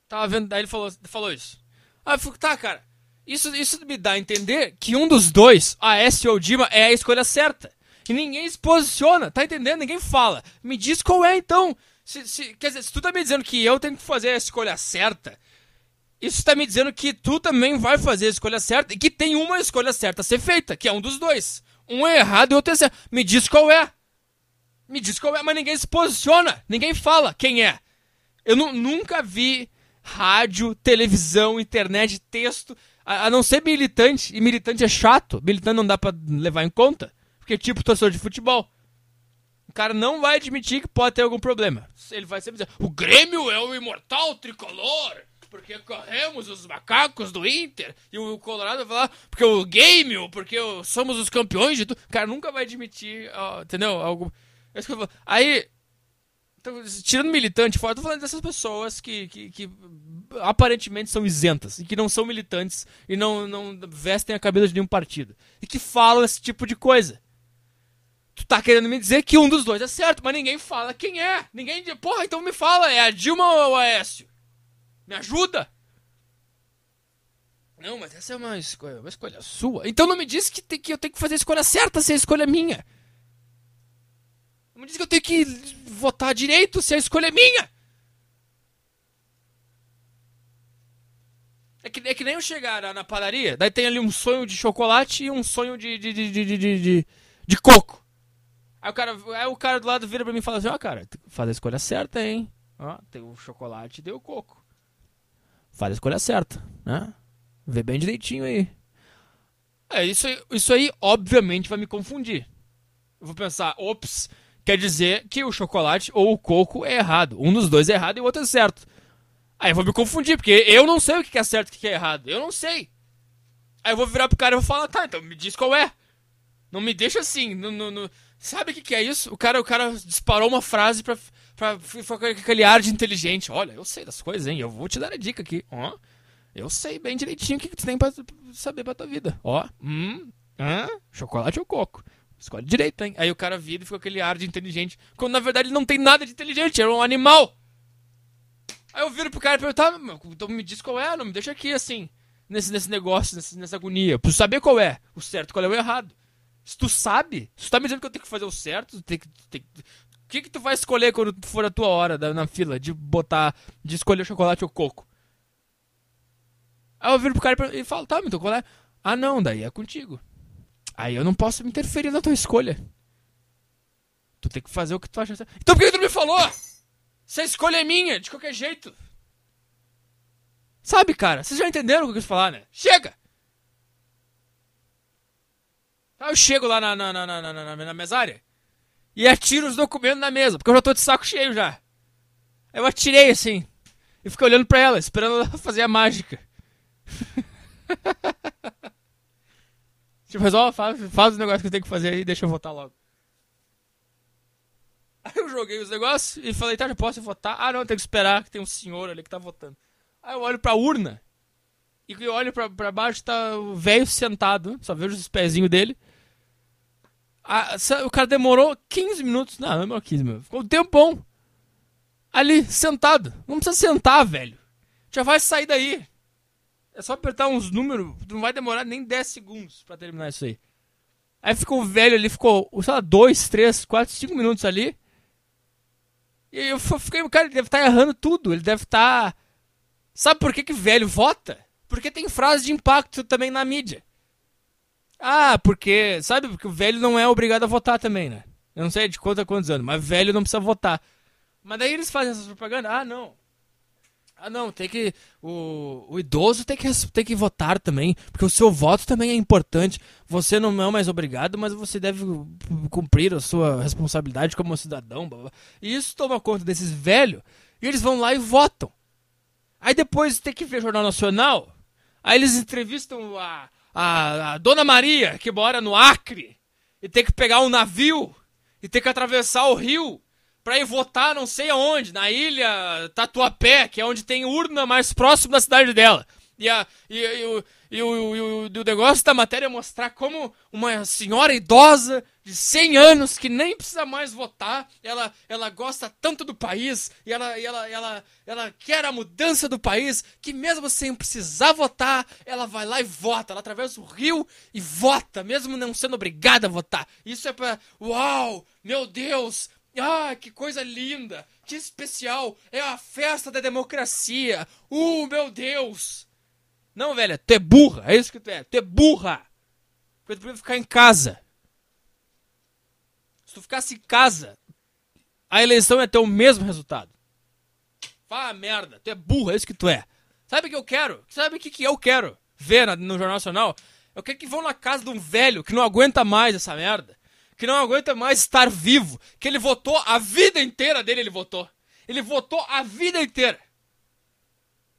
Tava vendo. Aí ele falou, falou isso. Aí eu tá, cara. Isso, isso me dá a entender que um dos dois, a S ou o Dima, é a escolha certa. E ninguém se posiciona, tá entendendo? Ninguém fala. Me diz qual é então. Se, se, quer dizer, se tu tá me dizendo que eu tenho que fazer a escolha certa, isso tá me dizendo que tu também vai fazer a escolha certa e que tem uma escolha certa a ser feita, que é um dos dois. Um é errado e outro é certo. Me diz qual é. Me diz qual é, mas ninguém se posiciona, ninguém fala quem é. Eu nu- nunca vi rádio, televisão, internet, texto, a, a não ser militante, e militante é chato, militante não dá pra levar em conta, porque é tipo torcedor de futebol. O cara não vai admitir que pode ter algum problema. Ele vai sempre dizer: o Grêmio é o imortal tricolor, porque corremos os macacos do Inter. E o Colorado vai falar: porque o Grêmio, porque somos os campeões de tudo. O cara nunca vai admitir, ó, entendeu? Algo. É. Aí, então, tirando militante fora, tô falando dessas pessoas que, que, que aparentemente são isentas e que não são militantes e não, não vestem a camisa de nenhum partido. E que falam esse tipo de coisa. Tu tá querendo me dizer que um dos dois é certo, mas ninguém fala quem é. Ninguém diz, porra, então me fala, é a Dilma ou o Aécio? Me ajuda? Não, mas essa é uma escolha, uma escolha sua. Então não me diz que, tem, que eu tenho que fazer a escolha certa se a escolha é minha. Não diz que eu tenho que votar direito se a escolha é minha. É que, é que nem eu chegar na, padaria, daí tem ali um sonho de chocolate e um sonho de, de, de, de, de, de, de, coco. Aí o, cara, aí o cara do lado vira pra mim e fala assim, ó cara, tu faz a escolha certa, hein? Ó, tem o chocolate e tem o coco. Faz a escolha certa, né? Vê bem direitinho aí. É, isso isso aí obviamente vai me confundir. Eu vou pensar, ops, quer dizer que o chocolate ou o coco é errado. Um dos dois é errado e o outro é certo. Aí eu vou me confundir, porque eu não sei o que é certo e o que é errado. Eu não sei. Aí eu vou virar pro cara e vou falar, tá, então me diz qual é. Não me deixa assim. No, no- no- Sabe o que, que é isso? O cara, o cara disparou uma frase pra, pra, pra, com aquele ar de inteligente. Olha, eu sei das coisas, hein? Eu vou te dar a dica aqui. Ó, eu sei bem direitinho o que, que tu tem pra saber pra tua vida. Ó, hum, hã? Chocolate ou coco? Escolhe direito, hein? Aí o cara vira e fica com aquele ar de inteligente. Quando na verdade ele não tem nada de inteligente, era um animal. Aí eu viro pro cara e pergunto, tá, meu, então me diz qual é, não me deixa aqui assim, nesse, nesse negócio, nessa agonia. Eu preciso saber qual é, o certo, qual é o errado. Se tu sabe, se tu tá me dizendo que eu tenho que fazer o certo, tem que. tem o que, que tu vai escolher quando for a tua hora da- na fila de botar, de escolher chocolate ou coco? Aí eu viro pro cara e falo, tá, então qual é? Ah, não, daí é contigo. Aí eu não posso me interferir na tua escolha. Tu tem que fazer o que tu acha. Então por que tu me falou? Se a escolha é minha, de qualquer jeito. Sabe, cara? Vocês já entenderam o que eu quis falar, né? Chega! Aí eu chego lá na, na, na, na, na, na mesária e atiro os documentos na mesa, porque eu já tô de saco cheio já. Aí eu atirei assim e fiquei olhando pra ela, esperando ela fazer a mágica. tipo, resolve, faz, faz os negócios que tenho que fazer aí, deixa eu votar logo. Aí eu joguei os negócios e falei, tá, já posso votar? Ah, não, tem que esperar que tem um senhor ali que tá votando. Aí eu olho pra urna e eu olho pra, pra baixo, tá o velho sentado, só vejo os pezinhos dele. Ah, o cara demorou 15 minutos, não, não demorou 15 minutos, ficou um tempão ali, sentado. Não precisa sentar, velho. Já vai sair daí. É só apertar uns números, não vai demorar nem 10 segundos pra terminar isso aí. Aí ficou velho ali, ficou, sei lá, 2, 3, 4, 5 minutos ali. E eu fiquei, cara, ele deve estar errando tudo. Ele deve estar. Sabe por que, que velho vota? Porque tem frase de impacto também na mídia. Ah, porque. Sabe, porque o velho não é obrigado a votar também, né? Eu não sei de quanto a quantos anos, mas velho não precisa votar. Mas daí eles fazem essas propagandas. Ah, não. Ah, não, tem que. O, o idoso tem que, tem que votar também, porque o seu voto também é importante. Você não é mais obrigado, mas você deve cumprir a sua responsabilidade como cidadão. blá, blá. E isso toma conta desses velhos, e eles vão lá e votam. Aí depois tem que ver Jornal Nacional, aí eles entrevistam a, a, a Dona Maria, que mora no Acre, e tem que pegar um navio, e tem que atravessar o rio pra ir votar não sei aonde, na ilha Tatuapé, que é onde tem urna mais próximo da cidade dela. E, a, e, e o, e, o, e o- e o negócio da matéria é mostrar como uma senhora idosa de 100 anos que nem precisa mais votar, ela, ela gosta tanto do país e ela, e ela, ela, ela quer a mudança do país que mesmo sem precisar votar, ela vai lá e vota, ela atravessa o rio e vota, mesmo não sendo obrigada a votar. Isso é pra. Uau! Meu Deus! Ah, que coisa linda! Que especial! É a festa da democracia! Uh, meu Deus! Não, velho, tu é burra, é isso que tu é. Tu é burra! Porque tu precisa ficar em casa. Se tu ficasse em casa, a eleição ia ter o mesmo resultado. Fala merda, tu é burro, é isso que tu é. Sabe o que eu quero? Sabe o que, que eu quero ver no Jornal Nacional? Eu quero que vão na casa de um velho que não aguenta mais essa merda. Que não aguenta mais estar vivo. Que ele votou a vida inteira dele, ele votou. Ele votou a vida inteira.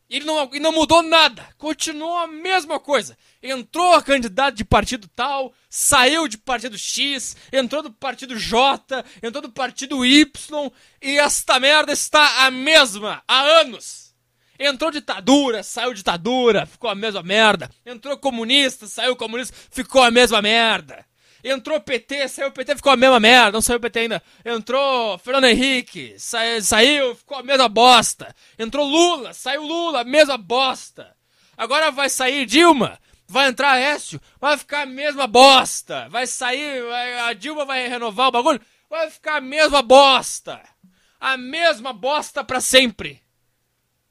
E não, e não mudou nada. Continuou a mesma coisa. Entrou candidato de partido tal, saiu de partido X, entrou do partido J, entrou do partido Y, e esta merda está a mesma há anos. Entrou ditadura, saiu ditadura, ficou a mesma merda. Entrou comunista, saiu comunista, ficou a mesma merda. Entrou PT, saiu PT, ficou a mesma merda. Não saiu PT ainda. Entrou Fernando Henrique, sa- saiu, ficou a mesma bosta. Entrou Lula, saiu Lula, mesma bosta. Agora vai sair Dilma, vai entrar Écio, vai ficar a mesma bosta. Vai sair, a Dilma vai renovar o bagulho, vai ficar a mesma bosta. A mesma bosta pra sempre.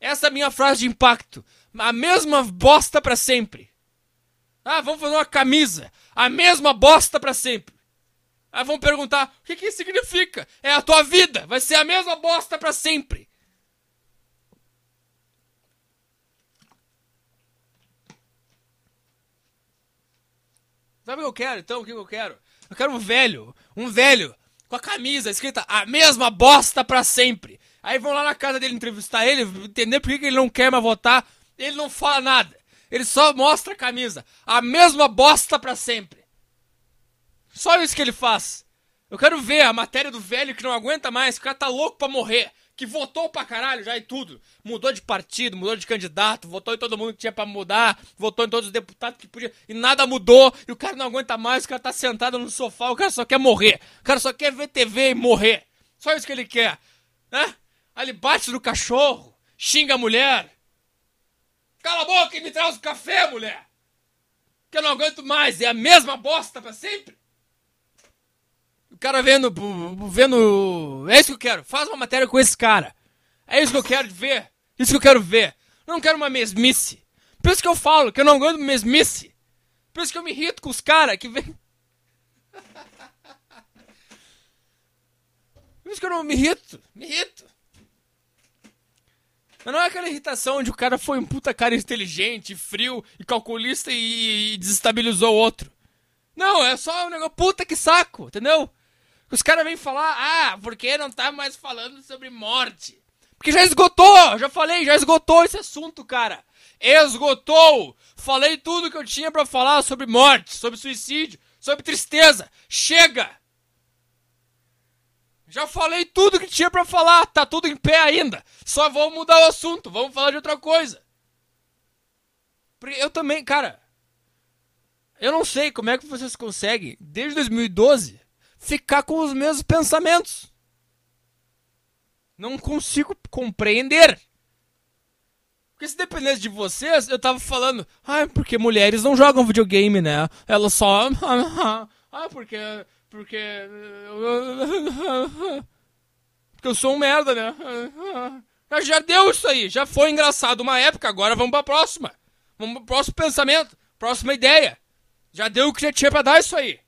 Essa é a minha frase de impacto. A mesma bosta pra sempre. Ah, vamos fazer uma camisa. A mesma bosta pra sempre. Ah, vamos perguntar, o que, que isso significa? É a tua vida. Vai ser a mesma bosta pra sempre. Sabe o que eu quero, então? O que eu quero? Eu quero um velho. Um velho. Com a camisa escrita a mesma bosta pra sempre. Aí vão lá na casa dele entrevistar ele, entender por que ele não quer mais votar. Ele não fala nada. Ele só mostra a camisa. A mesma bosta pra sempre. Só isso que ele faz. Eu quero ver a matéria do velho que não aguenta mais, que o cara tá louco pra morrer. Que votou pra caralho já e tudo. Mudou de partido, mudou de candidato, votou em todo mundo que tinha pra mudar, votou em todos os deputados que podia. E nada mudou. E o cara não aguenta mais, o cara tá sentado no sofá, o cara só quer morrer. O cara só quer ver TV e morrer. Só isso que ele quer. Né? Aí ele bate no cachorro, xinga a mulher. Cala a boca e me traz o café, mulher! Que eu não aguento mais, é a mesma bosta pra sempre! O cara vendo. vendo. É isso que eu quero. Faz uma matéria com esse cara. É isso que eu quero ver. Isso que eu quero ver. Não quero uma mesmice. Por isso que eu falo que eu não aguento mesmice. Por isso que eu me irrito com os caras que vem. Por isso que eu não me irrito. Me irrito. Mas não é aquela irritação onde o cara foi um puta cara inteligente, frio e calculista e, e desestabilizou o outro. Não, é só um negócio puta que saco, entendeu? Os caras vêm falar, ah, porque não tá mais falando sobre morte. Porque já esgotou, já falei, já esgotou esse assunto, cara. Esgotou. Falei tudo que eu tinha pra falar sobre morte, sobre suicídio, sobre tristeza. Chega! Já falei tudo que tinha pra falar, tá tudo em pé ainda. Só vamos mudar o assunto, vamos falar de outra coisa. Porque Eu também, cara. Eu não sei como é que vocês conseguem, desde 2012, ficar com os mesmos pensamentos. Não consigo compreender. Porque se dependesse de vocês, eu tava falando, ah, porque mulheres não jogam videogame, né? Elas só. Ah, porque. Porque. Porque eu sou um merda, né? Já- deu isso aí, já foi engraçado uma época, agora vamos pra próxima. Vamos pro próximo pensamento, próxima ideia. Já deu o que já tinha pra dar isso aí.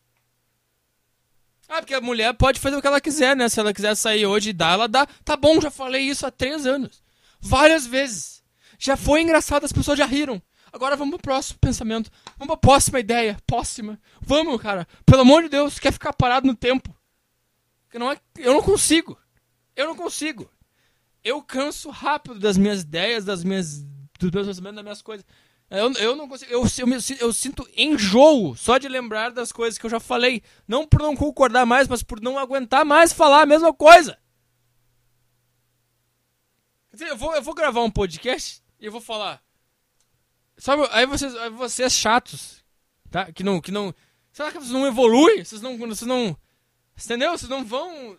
Ah, porque a mulher pode fazer o que ela quiser, né? Se ela quiser sair hoje e dar, ela dá. Tá bom, já falei isso há três anos. Várias vezes. Já foi engraçado, as pessoas já riram. Agora vamos pro próximo pensamento. Vamos pra próxima ideia. Próxima. Vamos, cara. Pelo amor de Deus, quer ficar parado no tempo. Porque não é... Eu não consigo. Eu não consigo. Eu canso rápido das minhas ideias, das minhas. dos meus pensamentos, das minhas coisas. Eu, eu não consigo. Eu, eu, eu sinto enjoo só de lembrar das coisas que eu já falei. Não por não concordar mais, mas por não aguentar mais falar a mesma coisa. Eu vou, eu vou gravar um podcast e eu vou falar. Sabe, aí vocês, aí vocês chatos, tá? Que não, que não. Será que vocês não evoluem? Vocês não. Vocês não. Entendeu? Vocês não vão.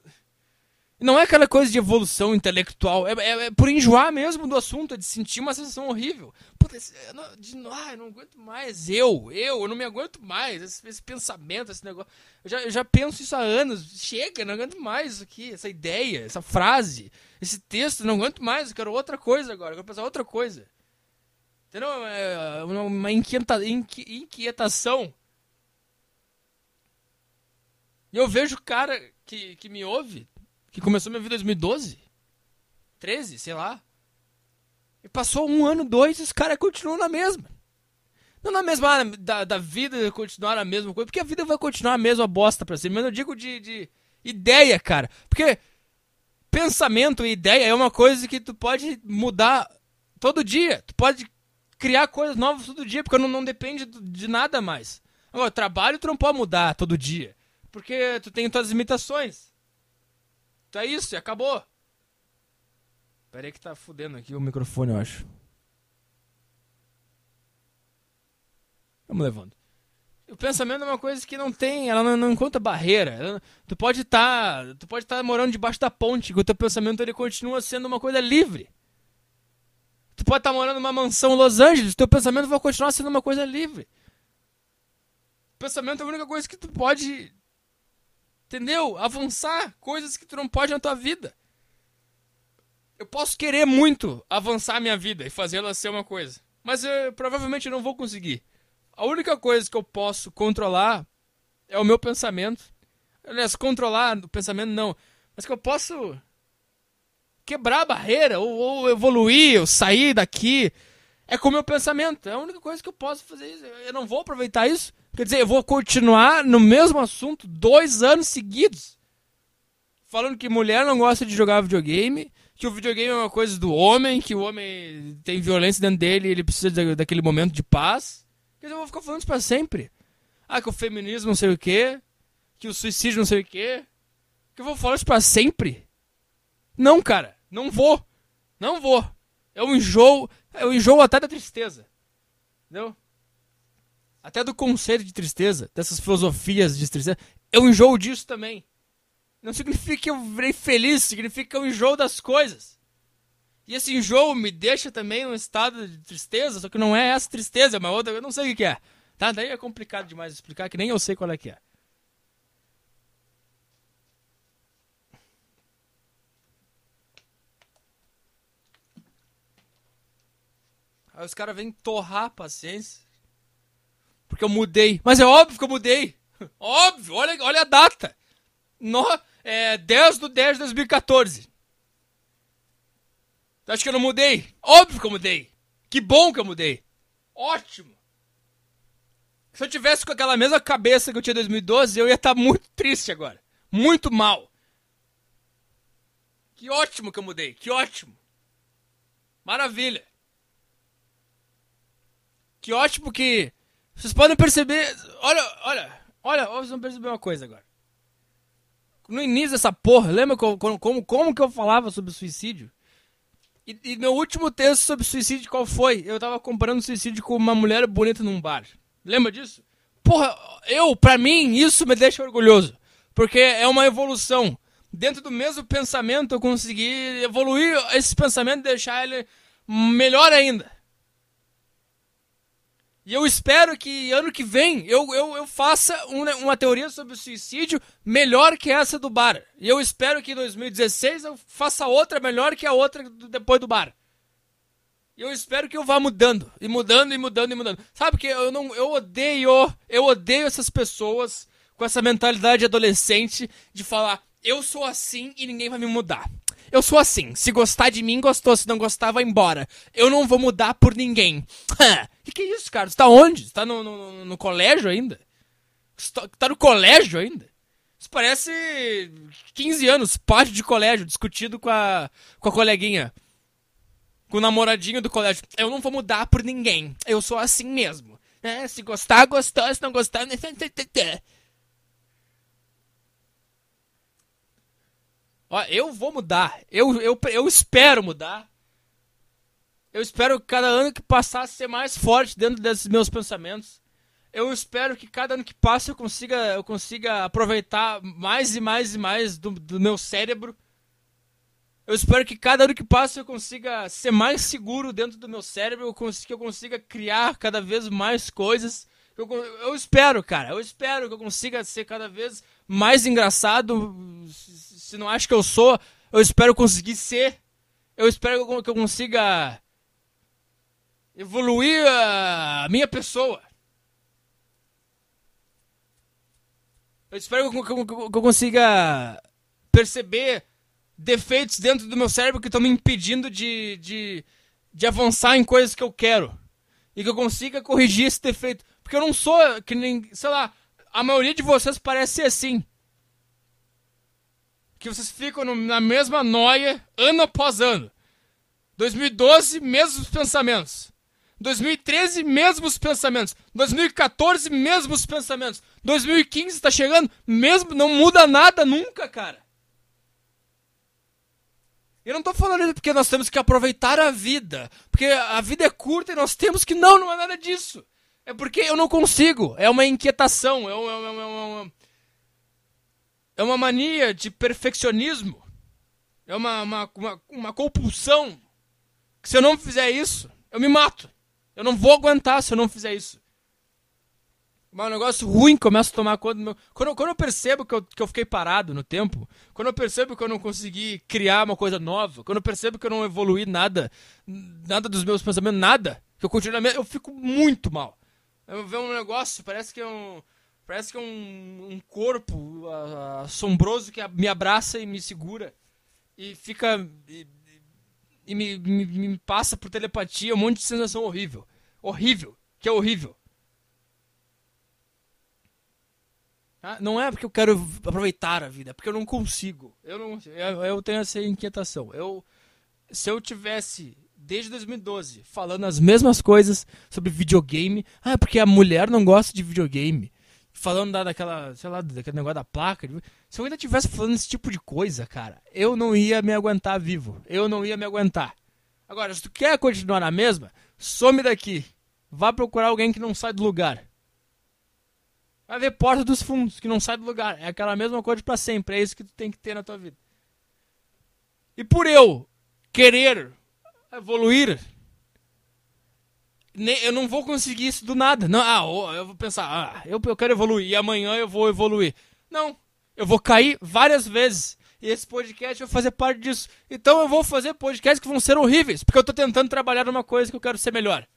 Não é aquela coisa de evolução intelectual, é, é- é por enjoar mesmo do assunto, é de sentir uma sensação horrível. Puta, esse, eu não, de, ah, eu não aguento mais, eu, eu, eu não me aguento mais, esse, esse pensamento, esse negócio. Eu já, eu já penso isso há anos, chega, não aguento mais isso aqui, essa ideia, essa frase, esse texto, não aguento mais, eu quero outra coisa agora, eu quero pensar outra coisa. Entendeu? É uma, inquieta, inqui- inquietação. E eu vejo o cara que, que me ouve, que começou minha vida em 2012, 13, sei lá. E passou um ano, dois, e os caras continuam na mesma. Não na mesma da, da vida continuar a mesma coisa, porque a vida vai continuar a mesma bosta pra sempre. Mas eu digo de, de ideia, cara. Porque pensamento e ideia é uma coisa que tu pode mudar todo dia. Tu pode criar coisas novas todo dia, porque não, não depende de nada mais. Agora, trabalho tu não pode mudar todo dia. Porque tu tem tuas limitações. Então é isso, e acabou. Pera aí que tá fudendo aqui o microfone, eu acho. Vamos levando. O pensamento é uma coisa que não tem, ela não, não encontra barreira. Ela, tu pode estar, tá, tu pode estar tá morando debaixo da ponte, que o teu pensamento ele continua sendo uma coisa livre. Tu pode estar morando numa mansão em Los Angeles, teu pensamento vai continuar sendo uma coisa livre. Pensamento é a única coisa que tu pode entendeu? Avançar coisas que tu não pode na tua vida. Eu posso querer muito avançar a minha vida e fazê-la ser uma coisa, mas eu provavelmente não vou conseguir. A única coisa que eu posso controlar é o meu pensamento. Aliás, controlar o pensamento não. Mas que eu posso quebrar a barreira, ou, ou evoluir, ou sair daqui. É com o meu pensamento. É a única coisa que eu posso fazer. Eu não vou aproveitar isso. Quer dizer, eu vou continuar no mesmo assunto dois anos seguidos. Falando que mulher não gosta de jogar videogame, que o videogame é uma coisa do homem, que o homem tem violência dentro dele e ele precisa daquele momento de paz. Quer dizer, eu vou ficar falando isso pra sempre. Ah, que o feminismo não sei o quê. Que o suicídio não sei o quê. Que eu vou falar isso pra sempre. Não, cara. Não vou. Não vou. Eu enjoo. Eu enjoo até da tristeza. Entendeu? Até do conceito de tristeza. Dessas filosofias de tristeza. Eu enjoo disso também. Não significa que eu virei feliz. Significa que eu enjoo das coisas. E esse enjoo me deixa também num estado de tristeza, só que não é essa tristeza, é uma outra, eu não sei o que é. Tá? Daí é complicado demais explicar, que nem eu sei qual é que é. Aí os caras vêm torrar a paciência. Porque eu mudei. Mas é óbvio que eu mudei. Óbvio, olha, olha a data. No, é 10 de 10 de 2014. Tu acha que eu não mudei? Óbvio que eu mudei. Que bom que eu mudei. Ótimo. Se eu tivesse com aquela mesma cabeça que eu tinha em 2012, eu ia estar muito triste agora. Muito mal. Que ótimo que eu mudei. Que ótimo. Maravilha. Que ótimo que. Vocês podem perceber. Olha, olha, olha, vocês vão perceber uma coisa agora. No início dessa porra, lembra como, como, como que eu falava sobre suicídio? E, e, meu último texto sobre suicídio, qual foi? Eu tava comparando suicídio com uma mulher bonita num bar. Lembra disso? Porra, eu, pra mim, isso me deixa orgulhoso. Porque é uma evolução. Dentro do mesmo pensamento, eu consegui evoluir esse pensamento e deixar ele melhor ainda. E eu espero que ano que vem eu, eu, eu faça uma, uma teoria sobre o suicídio melhor que essa do bar. E eu espero que em 2016 eu faça outra melhor que a outra do, depois do bar. E eu espero que eu vá mudando, e mudando, e mudando, e mudando. Sabe que eu não. Eu odeio. Eu odeio essas pessoas com essa mentalidade adolescente de falar, eu sou assim e ninguém vai me mudar. Eu sou assim. Se gostar de mim, gostou. Se não gostar, vai embora. Eu não vou mudar por ninguém. que que é isso, cara? Você tá onde? Você tá no, no, no colégio ainda? Tá, tá no colégio ainda? Isso parece 15 anos, pátio de colégio, discutido com a, com a coleguinha. Com o namoradinho do colégio. Eu não vou mudar por ninguém. Eu sou assim mesmo. É, se gostar, gostou. Se não gostar... Ó, eu vou mudar. Eu, eu, eu espero mudar. Eu espero cada ano que passar ser mais forte dentro desses meus pensamentos. Eu espero que cada ano que passa eu consiga, eu consiga aproveitar mais e mais e mais do, do meu cérebro. Eu espero que cada ano que passa eu consiga ser mais seguro dentro do meu cérebro, que eu consiga criar cada vez mais coisas. Eu, eu espero, cara, eu espero que eu consiga ser cada vez mais engraçado. Se não acho que eu sou, eu espero conseguir ser. Eu espero que eu consiga evoluir a minha pessoa. Eu espero que eu, consiga perceber defeitos dentro do meu cérebro que estão me impedindo de, de, de avançar em coisas que eu quero e que eu consiga corrigir esse defeito. Porque eu não sou que nem, sei lá, a maioria de vocês parece ser assim. Que vocês ficam no, na mesma noia ano após ano. 2012, mesmos pensamentos. 2013, mesmos pensamentos. 2014, mesmos pensamentos. 2015 está chegando, mesmo não muda nada nunca, cara. Eu não tô falando isso porque nós temos que aproveitar a vida. Porque a vida é curta e nós temos que. Não, não é nada disso. É porque eu não consigo. É uma inquietação. É uma, é uma, uma, é uma mania de perfeccionismo. É uma, uma, uma, uma compulsão. Que se eu não fizer isso, eu me mato. Eu não vou aguentar se eu não fizer isso. Mas um negócio ruim começa a tomar conta do meu. Quando, quando eu percebo que eu, que eu fiquei parado no tempo, quando eu percebo que eu não consegui criar uma coisa nova, quando eu percebo que eu não evoluí nada, nada dos meus pensamentos, nada, que eu continuo na mesma, eu fico muito mal. Eu vejo um negócio, parece que é um. Parece que é um, um corpo assombroso que me abraça e me segura. E fica. E, e me, me, me passa por telepatia um monte de sensação horrível. Horrível. Que é horrível. Ah, não é porque eu quero aproveitar a vida, é porque eu não consigo. Eu não, eu, eu tenho essa inquietação. Eu, se eu tivesse desde 2012 falando as mesmas coisas sobre videogame, ah, porque a mulher não gosta de videogame. Falando da, daquela, sei lá, daquele negócio da placa. Se eu ainda tivesse falando esse tipo de coisa, cara, eu não ia me aguentar vivo. Eu não ia me aguentar. Agora, se tu quer continuar na mesma, some daqui. Vá procurar alguém que não sai do lugar. Vai ver Porta dos Fundos, que não sai do lugar. É aquela mesma coisa para sempre. É isso que tu tem que ter na tua vida. E por eu querer evoluir, eu não vou conseguir isso do nada. Não, ah, eu vou pensar, ah, eu, eu quero evoluir e amanhã eu vou evoluir. Não, eu vou cair várias vezes. E esse podcast vai fazer parte disso. Então eu vou fazer podcasts que vão ser horríveis, porque eu tô tentando trabalhar numa coisa que eu quero ser melhor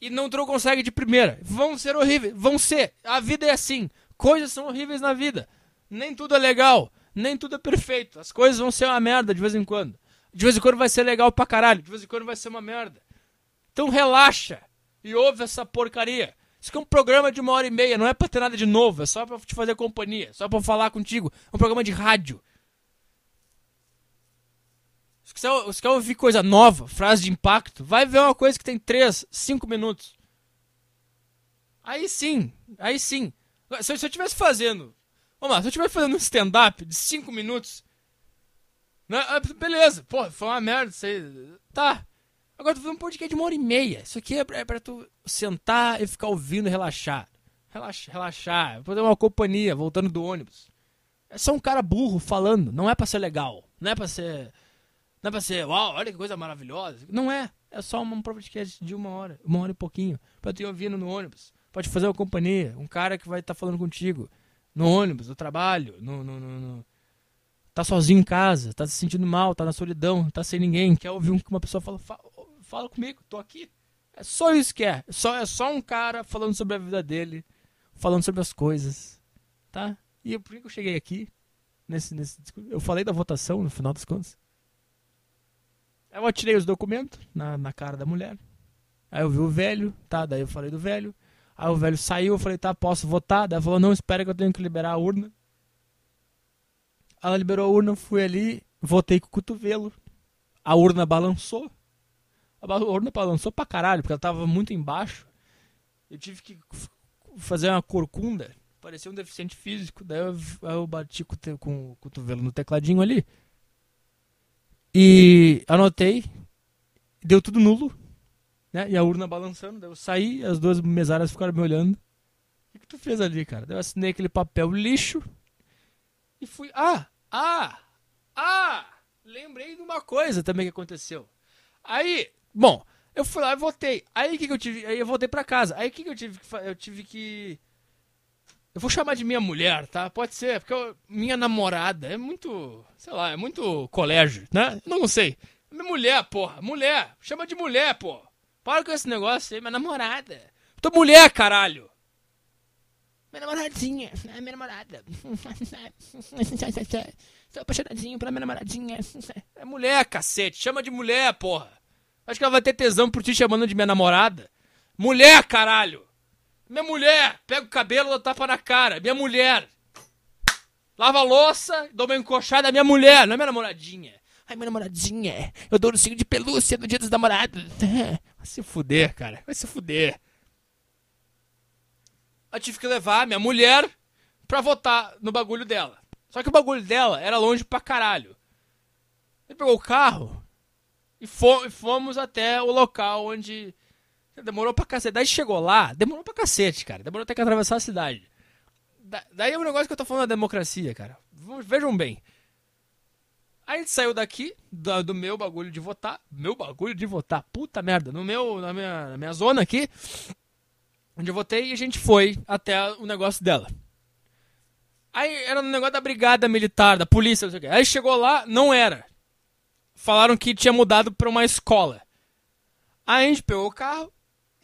e não tu consegue de primeira. Vão ser horríveis, vão ser. A vida é assim. Coisas são horríveis na vida. Nem tudo é legal, nem tudo é perfeito. As coisas vão ser uma merda de vez em quando. De vez em quando vai ser legal pra caralho, de vez em quando vai ser uma merda. Então relaxa e ouve essa porcaria. Isso aqui é um programa de uma hora e meia, não é pra ter nada de novo, é só pra te fazer companhia, só pra falar contigo. É um programa de rádio. Se você quer ouvir coisa nova, frase de impacto, vai ver uma coisa que tem 3, 5 minutos. Aí sim, aí sim. Se eu estivesse fazendo. Vamos lá, se eu estivesse fazendo um stand-up de 5 minutos. Né, ah, beleza, pô, foi uma merda, sei. Tá. Agora tu fazendo um podcast de uma hora e meia. Isso aqui é pra, é pra tu sentar e ficar ouvindo relaxar. Relaxar, relaxar. Fazer uma companhia, voltando do ônibus. É só um cara burro falando. Não é pra ser legal. Não é pra ser não é pra ser, uau, olha que coisa maravilhosa. Não é. É só um podcast de uma hora, uma hora e pouquinho. Pra tu ir ouvindo no ônibus. Pode fazer uma companhia. Um cara que vai estar tá falando contigo. No ônibus, no trabalho, no, no, no, no, Tá sozinho em casa, tá se sentindo mal, tá na solidão, tá sem ninguém. Quer ouvir uma pessoa fala, fala, fala comigo, tô aqui. É só isso que é. é. Só, é só um cara falando sobre a vida dele, falando sobre as coisas. Tá? E por que eu cheguei aqui? Nesse, nesse, eu falei da votação no final das contas. Eu atirei os documentos na, na cara da mulher. Aí eu vi o velho, tá? Daí eu falei do velho. Aí o velho saiu, eu falei, tá, posso votar? Daí ela falou, não, espera que eu tenho que liberar a urna. Ela liberou a urna, fui ali, votei com o cotovelo. A urna balançou. A urna balançou pra caralho, porque ela tava muito embaixo. Eu tive que fazer uma corcunda. Parecia um deficiente físico. Daí eu, eu bati com, com o cotovelo no tecladinho ali. E anotei, deu tudo nulo, né? E a urna balançando, daí eu saí, as duas mesárias ficaram me olhando. O que, que tu fez ali, cara? Daí eu assinei aquele papel lixo e fui. Ah! Ah! Ah! Lembrei de uma coisa também que aconteceu. Aí, bom, eu fui lá e votei. Aí que, que eu tive? Aí eu voltei pra casa. Aí que, que eu tive que Eu tive que eu vou chamar de minha mulher, tá? Pode ser, porque eu, minha namorada é muito, sei lá, é muito colégio, né? Não sei. Mulher, porra, mulher. Chama de mulher, pô. Para com esse negócio aí, minha namorada. Tô mulher, caralho. Minha namoradinha, é minha namorada. Tô apaixonadinho pela minha namoradinha. É mulher, cacete. Chama de mulher, porra. Acho que ela vai ter tesão por ti chamando de minha namorada. Mulher, caralho. Minha mulher. Pega o cabelo e tapa na cara. Minha mulher. Lava a louça, dou uma encoxada. Minha mulher, não é minha namoradinha. Ai, minha namoradinha. Eu dou ursinho de pelúcia no dia dos namorados. Vai se fuder, cara. Vai se fuder. Eu tive que levar minha mulher pra votar no bagulho dela. Só que o bagulho dela era longe pra caralho. Ele pegou o carro e fomos até o local onde. Demorou pra cacete. Daí chegou lá, demorou pra cacete, cara. Demorou até que atravessar a cidade. Da, daí é um negócio que eu tô falando da democracia, cara. Vejam bem. A gente saiu daqui, do, do, meu bagulho de votar. Meu bagulho de votar, puta merda. No meu, na, minha, na minha zona aqui, onde eu votei, e a gente foi até o negócio dela. Aí era no negócio da brigada militar, da polícia, não sei o quê. Aí chegou lá, não era. Falaram que tinha mudado pra uma escola. Aí a gente pegou o carro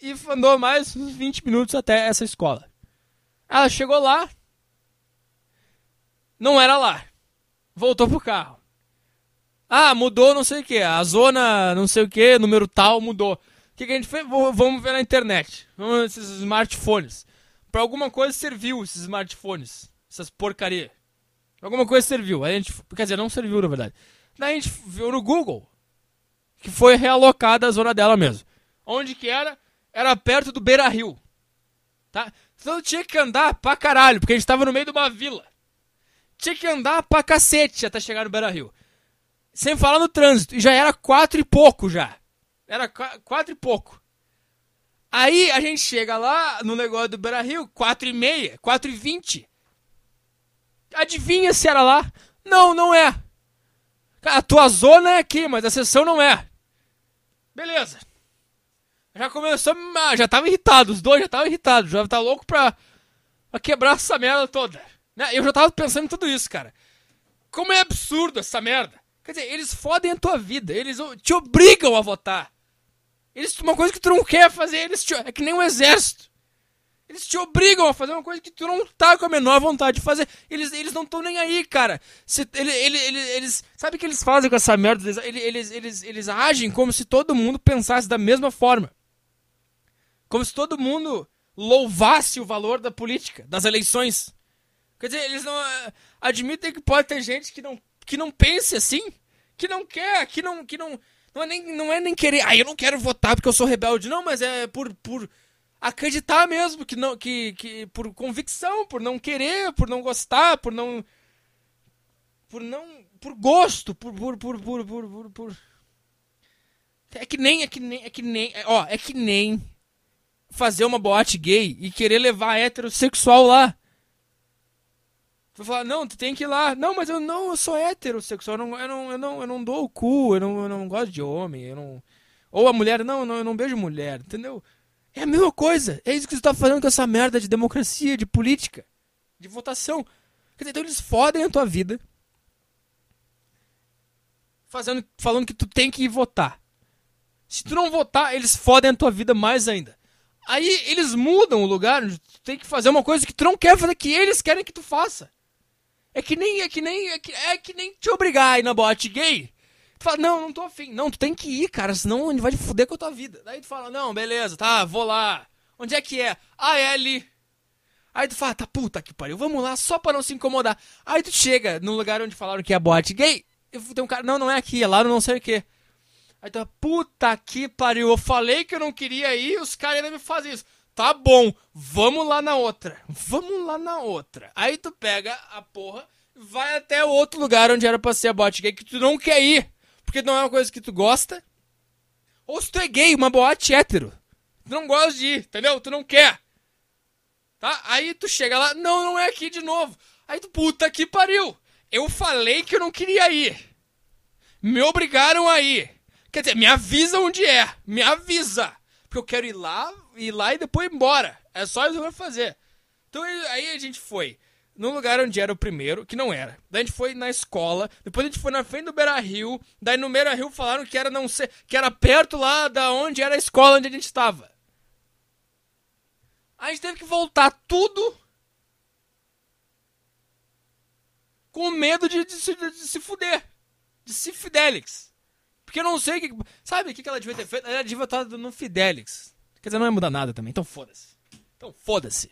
e andou mais uns 20 minutos até essa escola. Ela chegou lá, não era lá. Voltou pro carro. Ah, mudou não sei o que. A zona não sei o que, número tal mudou. Que, a gente fez? Vamos ver na internet. Vamos ver esses smartphones. Pra alguma coisa serviu esses smartphones essas porcaria. Alguma coisa serviu. A gente, quer dizer, não serviu na verdade. Daí a gente viu no Google que foi realocada a zona dela mesmo. Onde que era? Era perto do Beira Rio. Tá? Então tinha que andar pra caralho, porque a gente tava no meio de uma vila. Tinha que andar pra cacete até chegar no Beira Rio. Sem falar no trânsito. E já era quatro e pouco já. Era quatro e pouco. Aí a gente chega lá no negócio do Beira Rio, quatro e meia, quatro e vinte. Adivinha se era lá? Não, não é. A tua zona é aqui, mas a sessão não é. Beleza. Já começou, ah, já tava irritado, os dois já estavam irritados, já tá louco pra, pra quebrar essa merda toda. Né? Eu já tava pensando em tudo isso, cara. Como é absurdo essa merda. Quer dizer, eles fodem a tua vida, eles te obrigam a votar. Eles, uma coisa que tu não quer fazer, eles te, é que nem um exército. Eles te obrigam a fazer uma coisa que tu não tá com a menor vontade de fazer. Eles, eles não estão nem aí, cara. Se, ele, ele, ele, eles. Sabe o que eles fazem com essa merda? Eles, eles, eles, eles agem como se todo mundo pensasse da mesma forma. Como se todo mundo louvasse o valor da política, das eleições. Quer dizer, eles não uh, admitem que pode ter gente que não, que não pense assim, que não quer, que não. Que não não é, nem, não é nem querer. Ah, eu não quero votar porque eu sou rebelde. Não, mas é por, por acreditar mesmo que não que, que por convicção, por não querer, por não gostar, por não por não por gosto, por por por por por, por, por... é que nem é que nem é que nem é, ó, é que nem fazer uma boate gay e querer levar heterossexual lá. Vou falar, não, tu tem que ir lá. Não, mas eu não, eu sou heterossexual, eu não, eu não, eu não, eu não dou o cu, eu não, eu não gosto de homem, eu não. Ou a mulher, não, eu não, eu não beijo mulher, entendeu? É a mesma coisa. É isso que você tá fazendo com essa merda de democracia, de política, de votação. Quer dizer, então eles fodem a tua vida. Fazendo, falando que tu tem que ir votar. Se tu não votar, eles fodem a tua vida mais ainda. Aí eles mudam o lugar tu tem que fazer uma coisa que tu não quer fazer, que eles querem que tu faça. É que nem, é que nem, é que, é que nem te obrigar a ir na boate gay Tu fala, não, não tô afim. Não, tu tem que ir, cara, senão ele vai te fuder com a tua vida. Daí tu fala, não, beleza, tá, vou lá. Onde é que é? Ah, é ali. Aí tu fala, tá puta que pariu, vamos lá só pra não se incomodar. Aí tu chega no lugar onde falaram que é boate gay, tem um cara, não, não é aqui, é lá no não sei o que. Aí tu fala, puta que pariu, eu falei que eu não queria ir, os caras ainda me fazem isso. Tá bom, vamos lá na outra. Vamos lá na outra. Aí tu pega a porra, vai até o outro lugar onde era pra ser a boate gay que tu não quer ir porque não é uma coisa que tu gosta. Ou se tu é gay, uma boate hétero. Tu não gosta de ir, entendeu? Tu não quer. Tá? Aí tu chega lá, não, não é aqui de novo. Aí tu, puta que pariu. Eu falei que eu não queria ir. Me obrigaram a ir. Quer dizer, me avisa onde é. Me avisa. Porque eu quero ir lá, ir lá e depois ir embora. É só eu vou fazer. Então aí a gente foi no lugar onde era o primeiro, que não era. Daí a gente foi na escola, depois a gente foi na frente do Beira Rio, daí no Beira Rio falaram que era não sei, que era perto lá da onde era a escola onde a gente estava. A gente teve que voltar tudo com medo de, de, se- de se fuder. De se Fidelix. Porque eu não sei o que. Sabe o que ela devia ter feito? Ela devia estar no Fidelix. Quer dizer, não vai mudar nada também. Então foda-se. Então foda-se.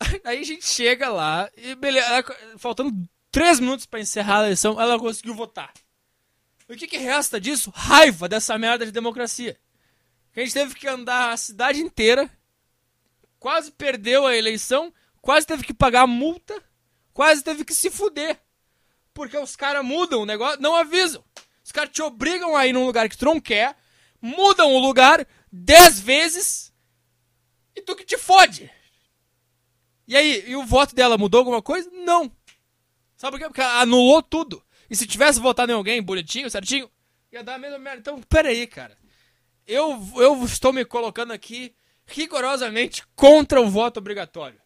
Aí a gente chega lá e beleza. ela- faltando três minutos pra encerrar a eleição, ela conseguiu votar. O que, que resta disso? Raiva dessa merda de democracia. Que a gente teve que andar a cidade inteira, quase perdeu a eleição, quase teve que pagar a multa, quase teve que se fuder. Porque os caras mudam o negócio, não avisam. Os caras te obrigam a ir num lugar que tu não quer, mudam o lugar dez vezes e tu que te fode. E aí, e o voto dela mudou alguma coisa? Não. Sabe por quê? Porque ela anulou tudo. E se tivesse votado em alguém bonitinho, certinho, ia dar a mesma merda. Então, peraí, cara. Eu, eu estou me colocando aqui rigorosamente contra o voto obrigatório.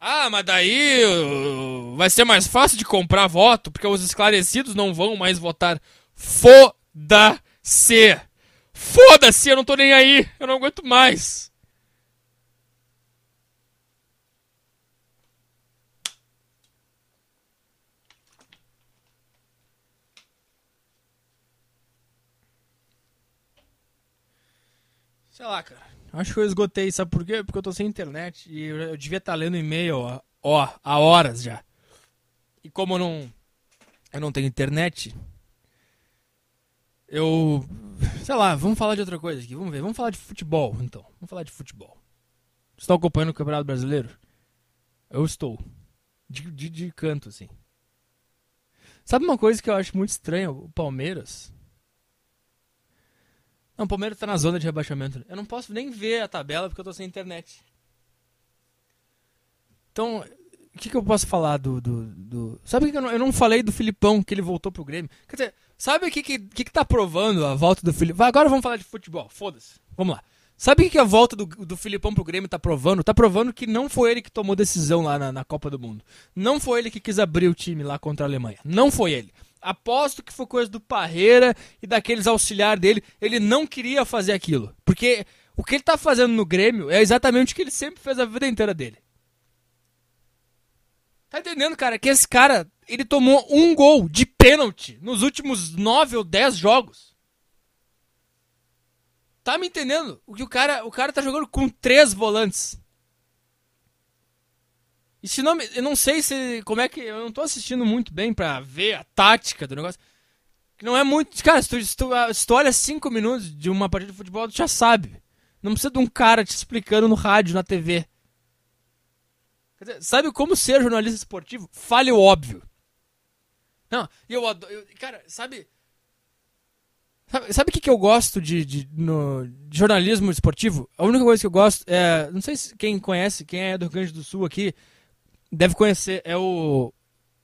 Ah, mas daí uh, vai ser mais fácil de comprar voto, porque os esclarecidos não vão mais votar. Foda-se! Foda-se, eu não tô nem aí, eu não aguento mais. Sei lá, cara. Acho que eu esgotei, sabe por quê? Porque eu tô sem internet e eu, devia estar lendo e-mail, ó, ó, há horas já. E como eu não eu não tenho internet, eu sei lá, vamos falar de outra coisa aqui, vamos ver, vamos falar de futebol, então. Vamos falar de futebol. Você tá acompanhando o Campeonato Brasileiro? Eu estou. De, de, de canto, assim. Sabe uma coisa que eu acho muito estranha? O Palmeiras. Não, o Palmeiras tá na zona de rebaixamento. Eu não posso nem ver a tabela porque eu tô sem internet. Então, o que, que eu posso falar do. do, do- Sabe que eu não, eu não falei do Filipão, que ele voltou pro Grêmio? Quer dizer, sabe o que, que, que, que tá provando a volta do Filipão? Agora vamos falar de futebol, foda-se. Vamos lá. Sabe o que, que a volta do, do Filipão pro Grêmio tá provando? Tá provando que não foi ele que tomou decisão lá na, na Copa do Mundo. Não foi ele que quis abrir o time lá contra a Alemanha. Não foi ele. Aposto que foi coisa do Parreira e daqueles auxiliar dele. Ele não queria fazer aquilo. Porque o que ele tá fazendo no Grêmio é exatamente o que ele sempre fez a vida inteira dele. Tá entendendo, cara? Que esse cara, ele tomou um gol de pênalti nos últimos nove ou dez jogos. Tá me entendendo? O que o cara, o cara tá jogando com três volantes. E se não, eu não sei se como é que eu não tô assistindo muito bem pra ver a tática do negócio. Que não é muito, cara, se tu, se tu, se tu olha cinco minutos de uma partida de futebol, tu já sabe. Não precisa de um cara te explicando no rádio, na TV. Dizer, sabe como ser jornalista esportivo? Fale o óbvio. Não, eu adoro. eu- cara, sabe. Sabe, o que, que eu gosto de, de, no, de jornalismo esportivo? A única coisa que eu gosto é. Não sei se quem conhece, quem é do Rio Grande do Sul aqui, deve conhecer. É o.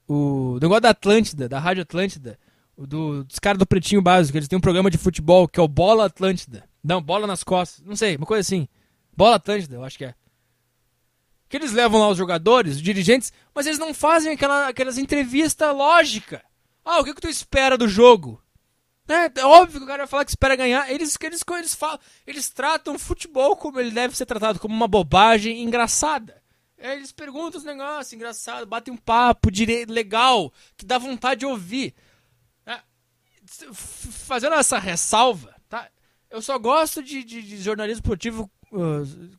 O negócio da Atlântida, da Rádio Atlântida. Do, dos caras do Pretinho Básico. Eles têm um programa de futebol que é o Bola Atlântida. Não, Bola nas Costas. Não sei, uma coisa assim. Bola Atlântida, eu acho que é. Que eles levam lá os jogadores, os dirigentes, mas eles não fazem aquela, aquelas entrevistas lógica. Ah, o que, que tu espera do jogo? É, é óbvio que o cara vai falar que espera ganhar. Eles, eles, eles, falam, eles tratam o futebol como ele deve ser tratado, como uma bobagem engraçada. É, Eles perguntam os negócios engraçados, batem um papo dire... legal, que dá vontade de ouvir. É, fazendo essa ressalva, tá? Eu só gosto de, de- de jornalismo esportivo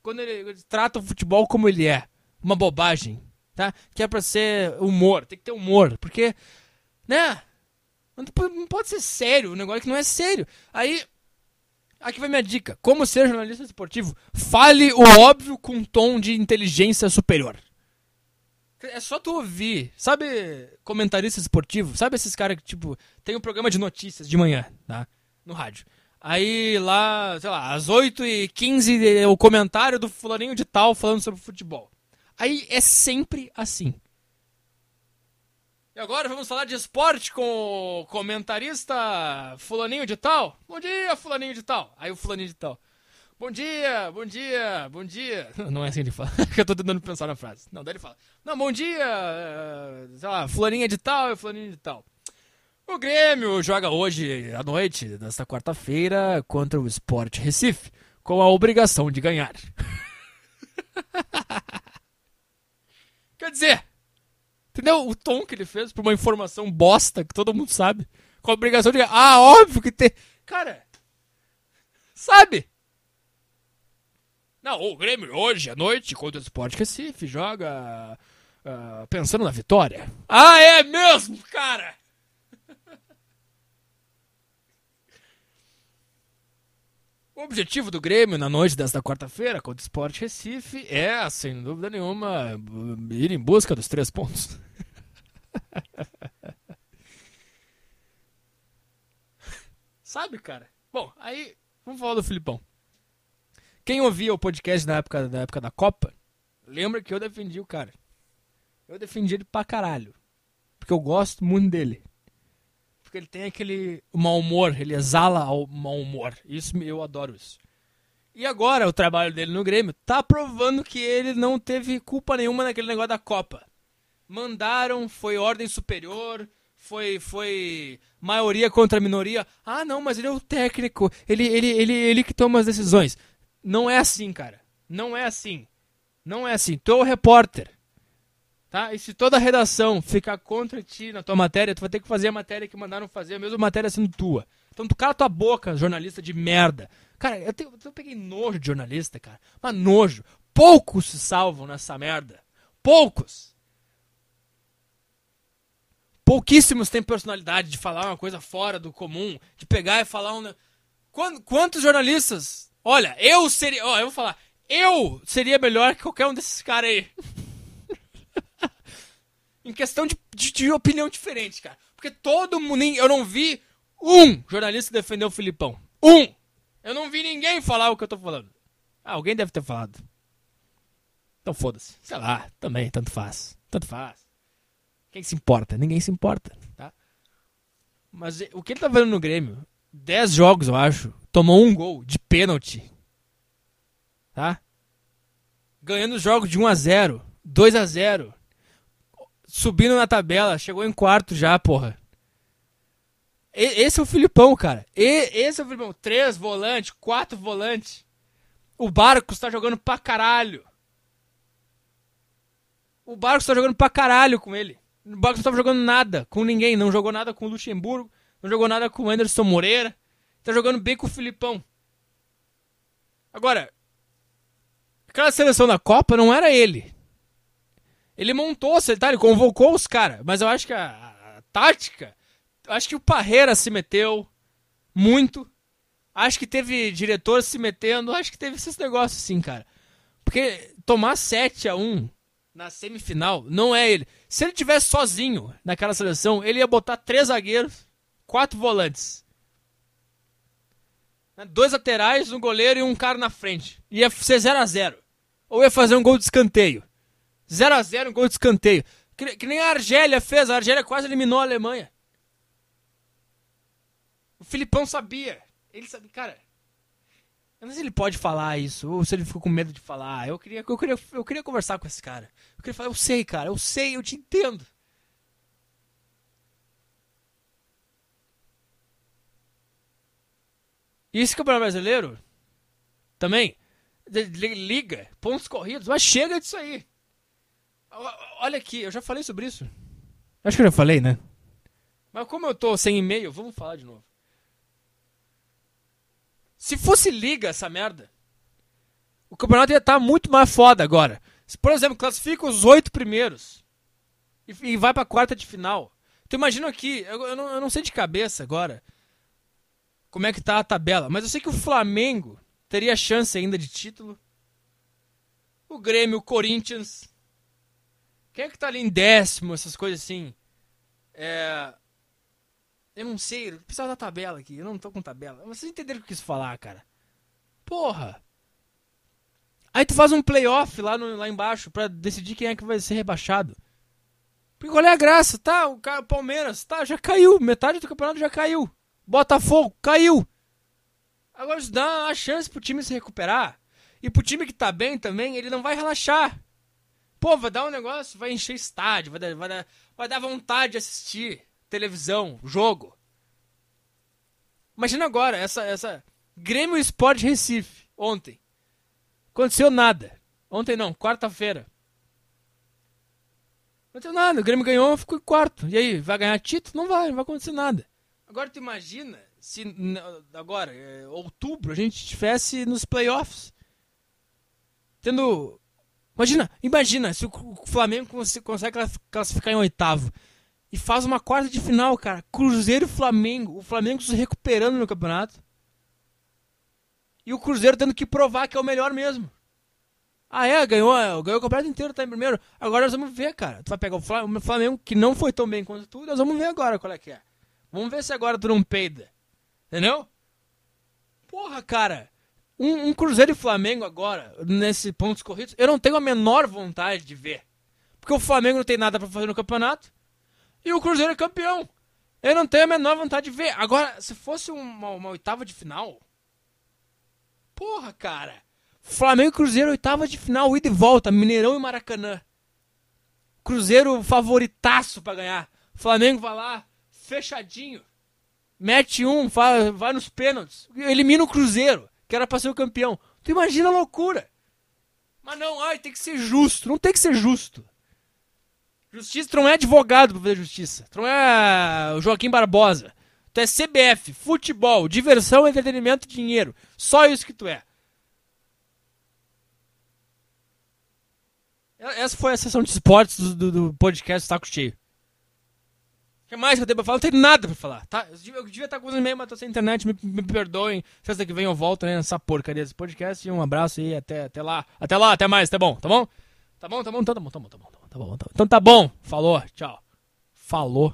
quando ele, ele trata o futebol como ele é. Uma bobagem, tá? Que é pra ser humor, tem que ter humor, porque, né? Não po- não pode ser sério, o negócio que não é sério. Aí, aqui vai minha dica. Como ser jornalista esportivo? Fale o óbvio com um tom de inteligência superior. É só tu ouvir, sabe, comentarista esportivo, sabe esses caras que, tipo, tem um programa de notícias de manhã, tá? No rádio. Aí lá, sei lá, às 8h15, o comentário do fulaninho de tal falando sobre futebol. Aí é sempre assim. E agora vamos falar de esporte com o comentarista fulaninho de tal. Bom dia, fulaninho de tal. Aí o fulaninho de tal. Bom dia, bom dia, bom dia. Não é assim que ele fala. que eu tô tentando pensar na frase. Não, daí ele fala. Não, bom dia, eh, sei lá, fulaninha de tal e fulaninho de tal. O Grêmio joga hoje à noite, nesta quarta-feira, contra o Sport Recife, com a obrigação de ganhar. Quer dizer, entendeu o tom que ele fez pra uma informação bosta que todo mundo sabe? Com a obrigação de. Ah, óbvio que tem. Cara, sabe? Não, o Grêmio hoje à noite contra o Sport Recife joga uh, pensando na vitória. Ah, é mesmo, cara? O objetivo do Grêmio na noite desta quarta-feira contra o Sport Recife é, sem dúvida nenhuma, ir em busca dos três pontos. Sabe, cara? Bom, aí vamos falar do Filipão. Quem ouvia o podcast na época, na época da Copa, lembra que eu defendi o cara. Eu defendi ele pra caralho. Porque eu gosto muito dele. Porque ele tem aquele mau humor, ele exala o mau humor. Isso eu adoro isso. E agora o trabalho dele no Grêmio tá provando que ele não teve culpa nenhuma naquele negócio da Copa. Mandaram, foi ordem superior, foi foi maioria contra minoria. Ah, não, mas ele é o técnico, ele ele ele ele que toma as decisões. Não é assim, cara. Não é assim. Não é assim. Tu é o repórter. Tá? E se toda a redação ficar contra ti na tua matéria, tu vai ter que fazer a matéria que mandaram fazer, a mesma matéria sendo tua. Então tu cala tua boca, jornalista de merda. Cara, eu, tenho, eu peguei nojo de jornalista, cara. Mas nojo. Poucos se salvam nessa merda. Poucos. Pouquíssimos têm personalidade de falar uma coisa fora do comum, de pegar e falar um. Quantos jornalistas? Olha, eu seria. Ó, eu vou falar. Eu seria melhor que qualquer um desses caras aí. em questão de, de, de, opinião diferente, cara. Porque todo mundo. Eu não vi um jornalista defender o Filipão. Um! Eu não vi ninguém falar o que eu tô falando. Ah, alguém deve ter falado. Então foda-se. Sei lá, também, tanto faz. Tanto faz. Quem se importa? Ninguém se importa, tá? Mas o que ele tá vendo no Grêmio? 10 jogos, eu acho. Tomou um gol de pênalti. Tá? Ganhando os jogos de 1 a 0 2 a 0 subindo na tabela, chegou em quarto já, porra. E, esse é o Filipão, cara. E, esse é o Filipão. Três volantes, quatro volantes. O Barcos tá jogando pra caralho. O Barcos tá jogando pra caralho com ele. O Barcos não tava jogando nada com ninguém. Não jogou nada com o Luxemburgo. Não jogou nada com o Anderson Moreira. Tá jogando bem com o Filipão. Agora, aquela seleção da Copa não era ele. Ele montou, tá? Ele convocou os caras. Mas eu acho que a, a, tática. Eu acho que o Parreira se meteu muito. Acho que teve diretor se metendo. Acho que teve esses negócios assim, cara. Porque tomar 7 a 1 na semifinal não é ele. Se ele tivesse sozinho naquela seleção, ele ia botar três zagueiros, quatro volantes. Né? Dois laterais, um goleiro e um cara na frente. Ia ser 0 a 0 Ou ia fazer um gol de escanteio. 0 a 0 um gol de escanteio. Que, que, nem a Argélia fez. A Argélia quase eliminou a Alemanha. O Filipão sabia. Ele sabia. Cara, eu não sei se ele pode falar isso, ou se ele ficou com medo de falar. Eu queria, eu queria, eu queria conversar com esse cara. Eu queria falar, eu sei, cara, eu sei, eu te entendo. E esse campeonato brasileiro também liga, pontos corridos, mas chega disso aí. Olha aqui, eu já falei sobre isso. Acho que eu já falei, né? Mas como eu tô sem e-mail, vamos falar de novo. Se fosse liga essa merda, o campeonato ia estar tá muito mais foda agora. Se, por exemplo, classifica os oito primeiros e, e vai pra quarta de final. Tu imagina aqui, eu, eu, não, eu não sei de cabeça agora como é que tá a tabela, mas eu sei que o Flamengo teria chance ainda de título. O Grêmio, o Corinthians, quem é que tá ali em décimo, essas coisas assim? É. Eu não sei, eu precisava da tabela aqui, eu não tô com tabela. Vocês entenderam o que eu quis falar, cara? Porra! Aí tu faz um playoff lá, no, lá embaixo pra decidir quem é que vai ser rebaixado. Porque qual é a graça? Tá, o, cara, Palmeiras, tá, já caiu. Metade do campeonato já caiu. Botafogo, caiu. Agora isso dá uma chance pro time se recuperar. E pro time que tá bem também, ele não vai relaxar. Pô, vai dar um negócio, vai encher estádio, vai dar, vai dar, vai dar vontade de assistir televisão, jogo. Imagina agora, essa, essa Grêmio Sport Recife, ontem. Aconteceu nada. Ontem não, quarta-feira. aconteceu nada. O Grêmio ganhou, ficou em quarto. E aí, vai ganhar título? Não vai, não vai acontecer nada. Agora tu imagina se agora, é, outubro, a gente estivesse nos playoffs. Tendo. Imagina, imagina se o Flamengo consegue classificar em oitavo e faz uma quarta de final, cara. Cruzeiro e Flamengo. O Flamengo se recuperando no campeonato. E o Cruzeiro tendo que provar que é o melhor mesmo. Ah, é? Ganhou, ganhou o campeonato inteiro, tá em primeiro. Agora nós vamos ver, cara. Tu vai pegar o Flamengo, que não foi tão bem quanto tu, nós vamos ver agora qual é que é. Vamos ver se agora tu não peida. Entendeu? Porra, cara. Um, um Cruzeiro e Flamengo agora, nesse pontos corridos, eu não tenho a menor vontade de ver. Porque o Flamengo não tem nada para fazer no campeonato. E o Cruzeiro é campeão. Eu não tenho a menor vontade de ver. Agora, se fosse uma, uma oitava de final. Porra, cara. Flamengo e Cruzeiro, oitava de final, ida e volta, Mineirão e Maracanã. Cruzeiro favoritaço para ganhar. Flamengo vai lá, fechadinho. Mete um, vai, vai nos pênaltis. Elimina o Cruzeiro, que era pra ser o campeão. Tu imagina a loucura. Mas não, ai, tem que ser justo. Não tem que ser justo. Justiça, tu não é advogado pra fazer justiça. Tu não é o Joaquim Barbosa. Tu é CBF, futebol, diversão, entretenimento, dinheiro. Só isso que tu é. Essa foi a sessão de esportes do, do, do podcast Taco Cheio. O que mais que eu tenho pra falar? Não tem nada pra falar, tá? Eu devia, eu devia estar com os e-mails, mas tô sem internet, me, me perdoem. Sexta que vem eu volto né, nessa porcaria desse podcast. E um abraço e até, até lá. Até lá, até mais, tá bom, tá bom? Tá bom, tá bom, tá bom, tá bom, tá bom, tá bom, tá bom. Tá bom. Então tá bom, falou, tchau. Falou.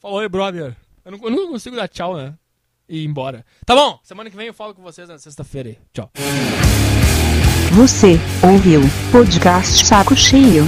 Falou aí, brother. Eu não, eu consigo dar tchau, né? E ir embora. Tá bom, semana que vem eu falo com vocês na sexta-feira aí. Tchau. Você ouviu podcast Saco Cheio.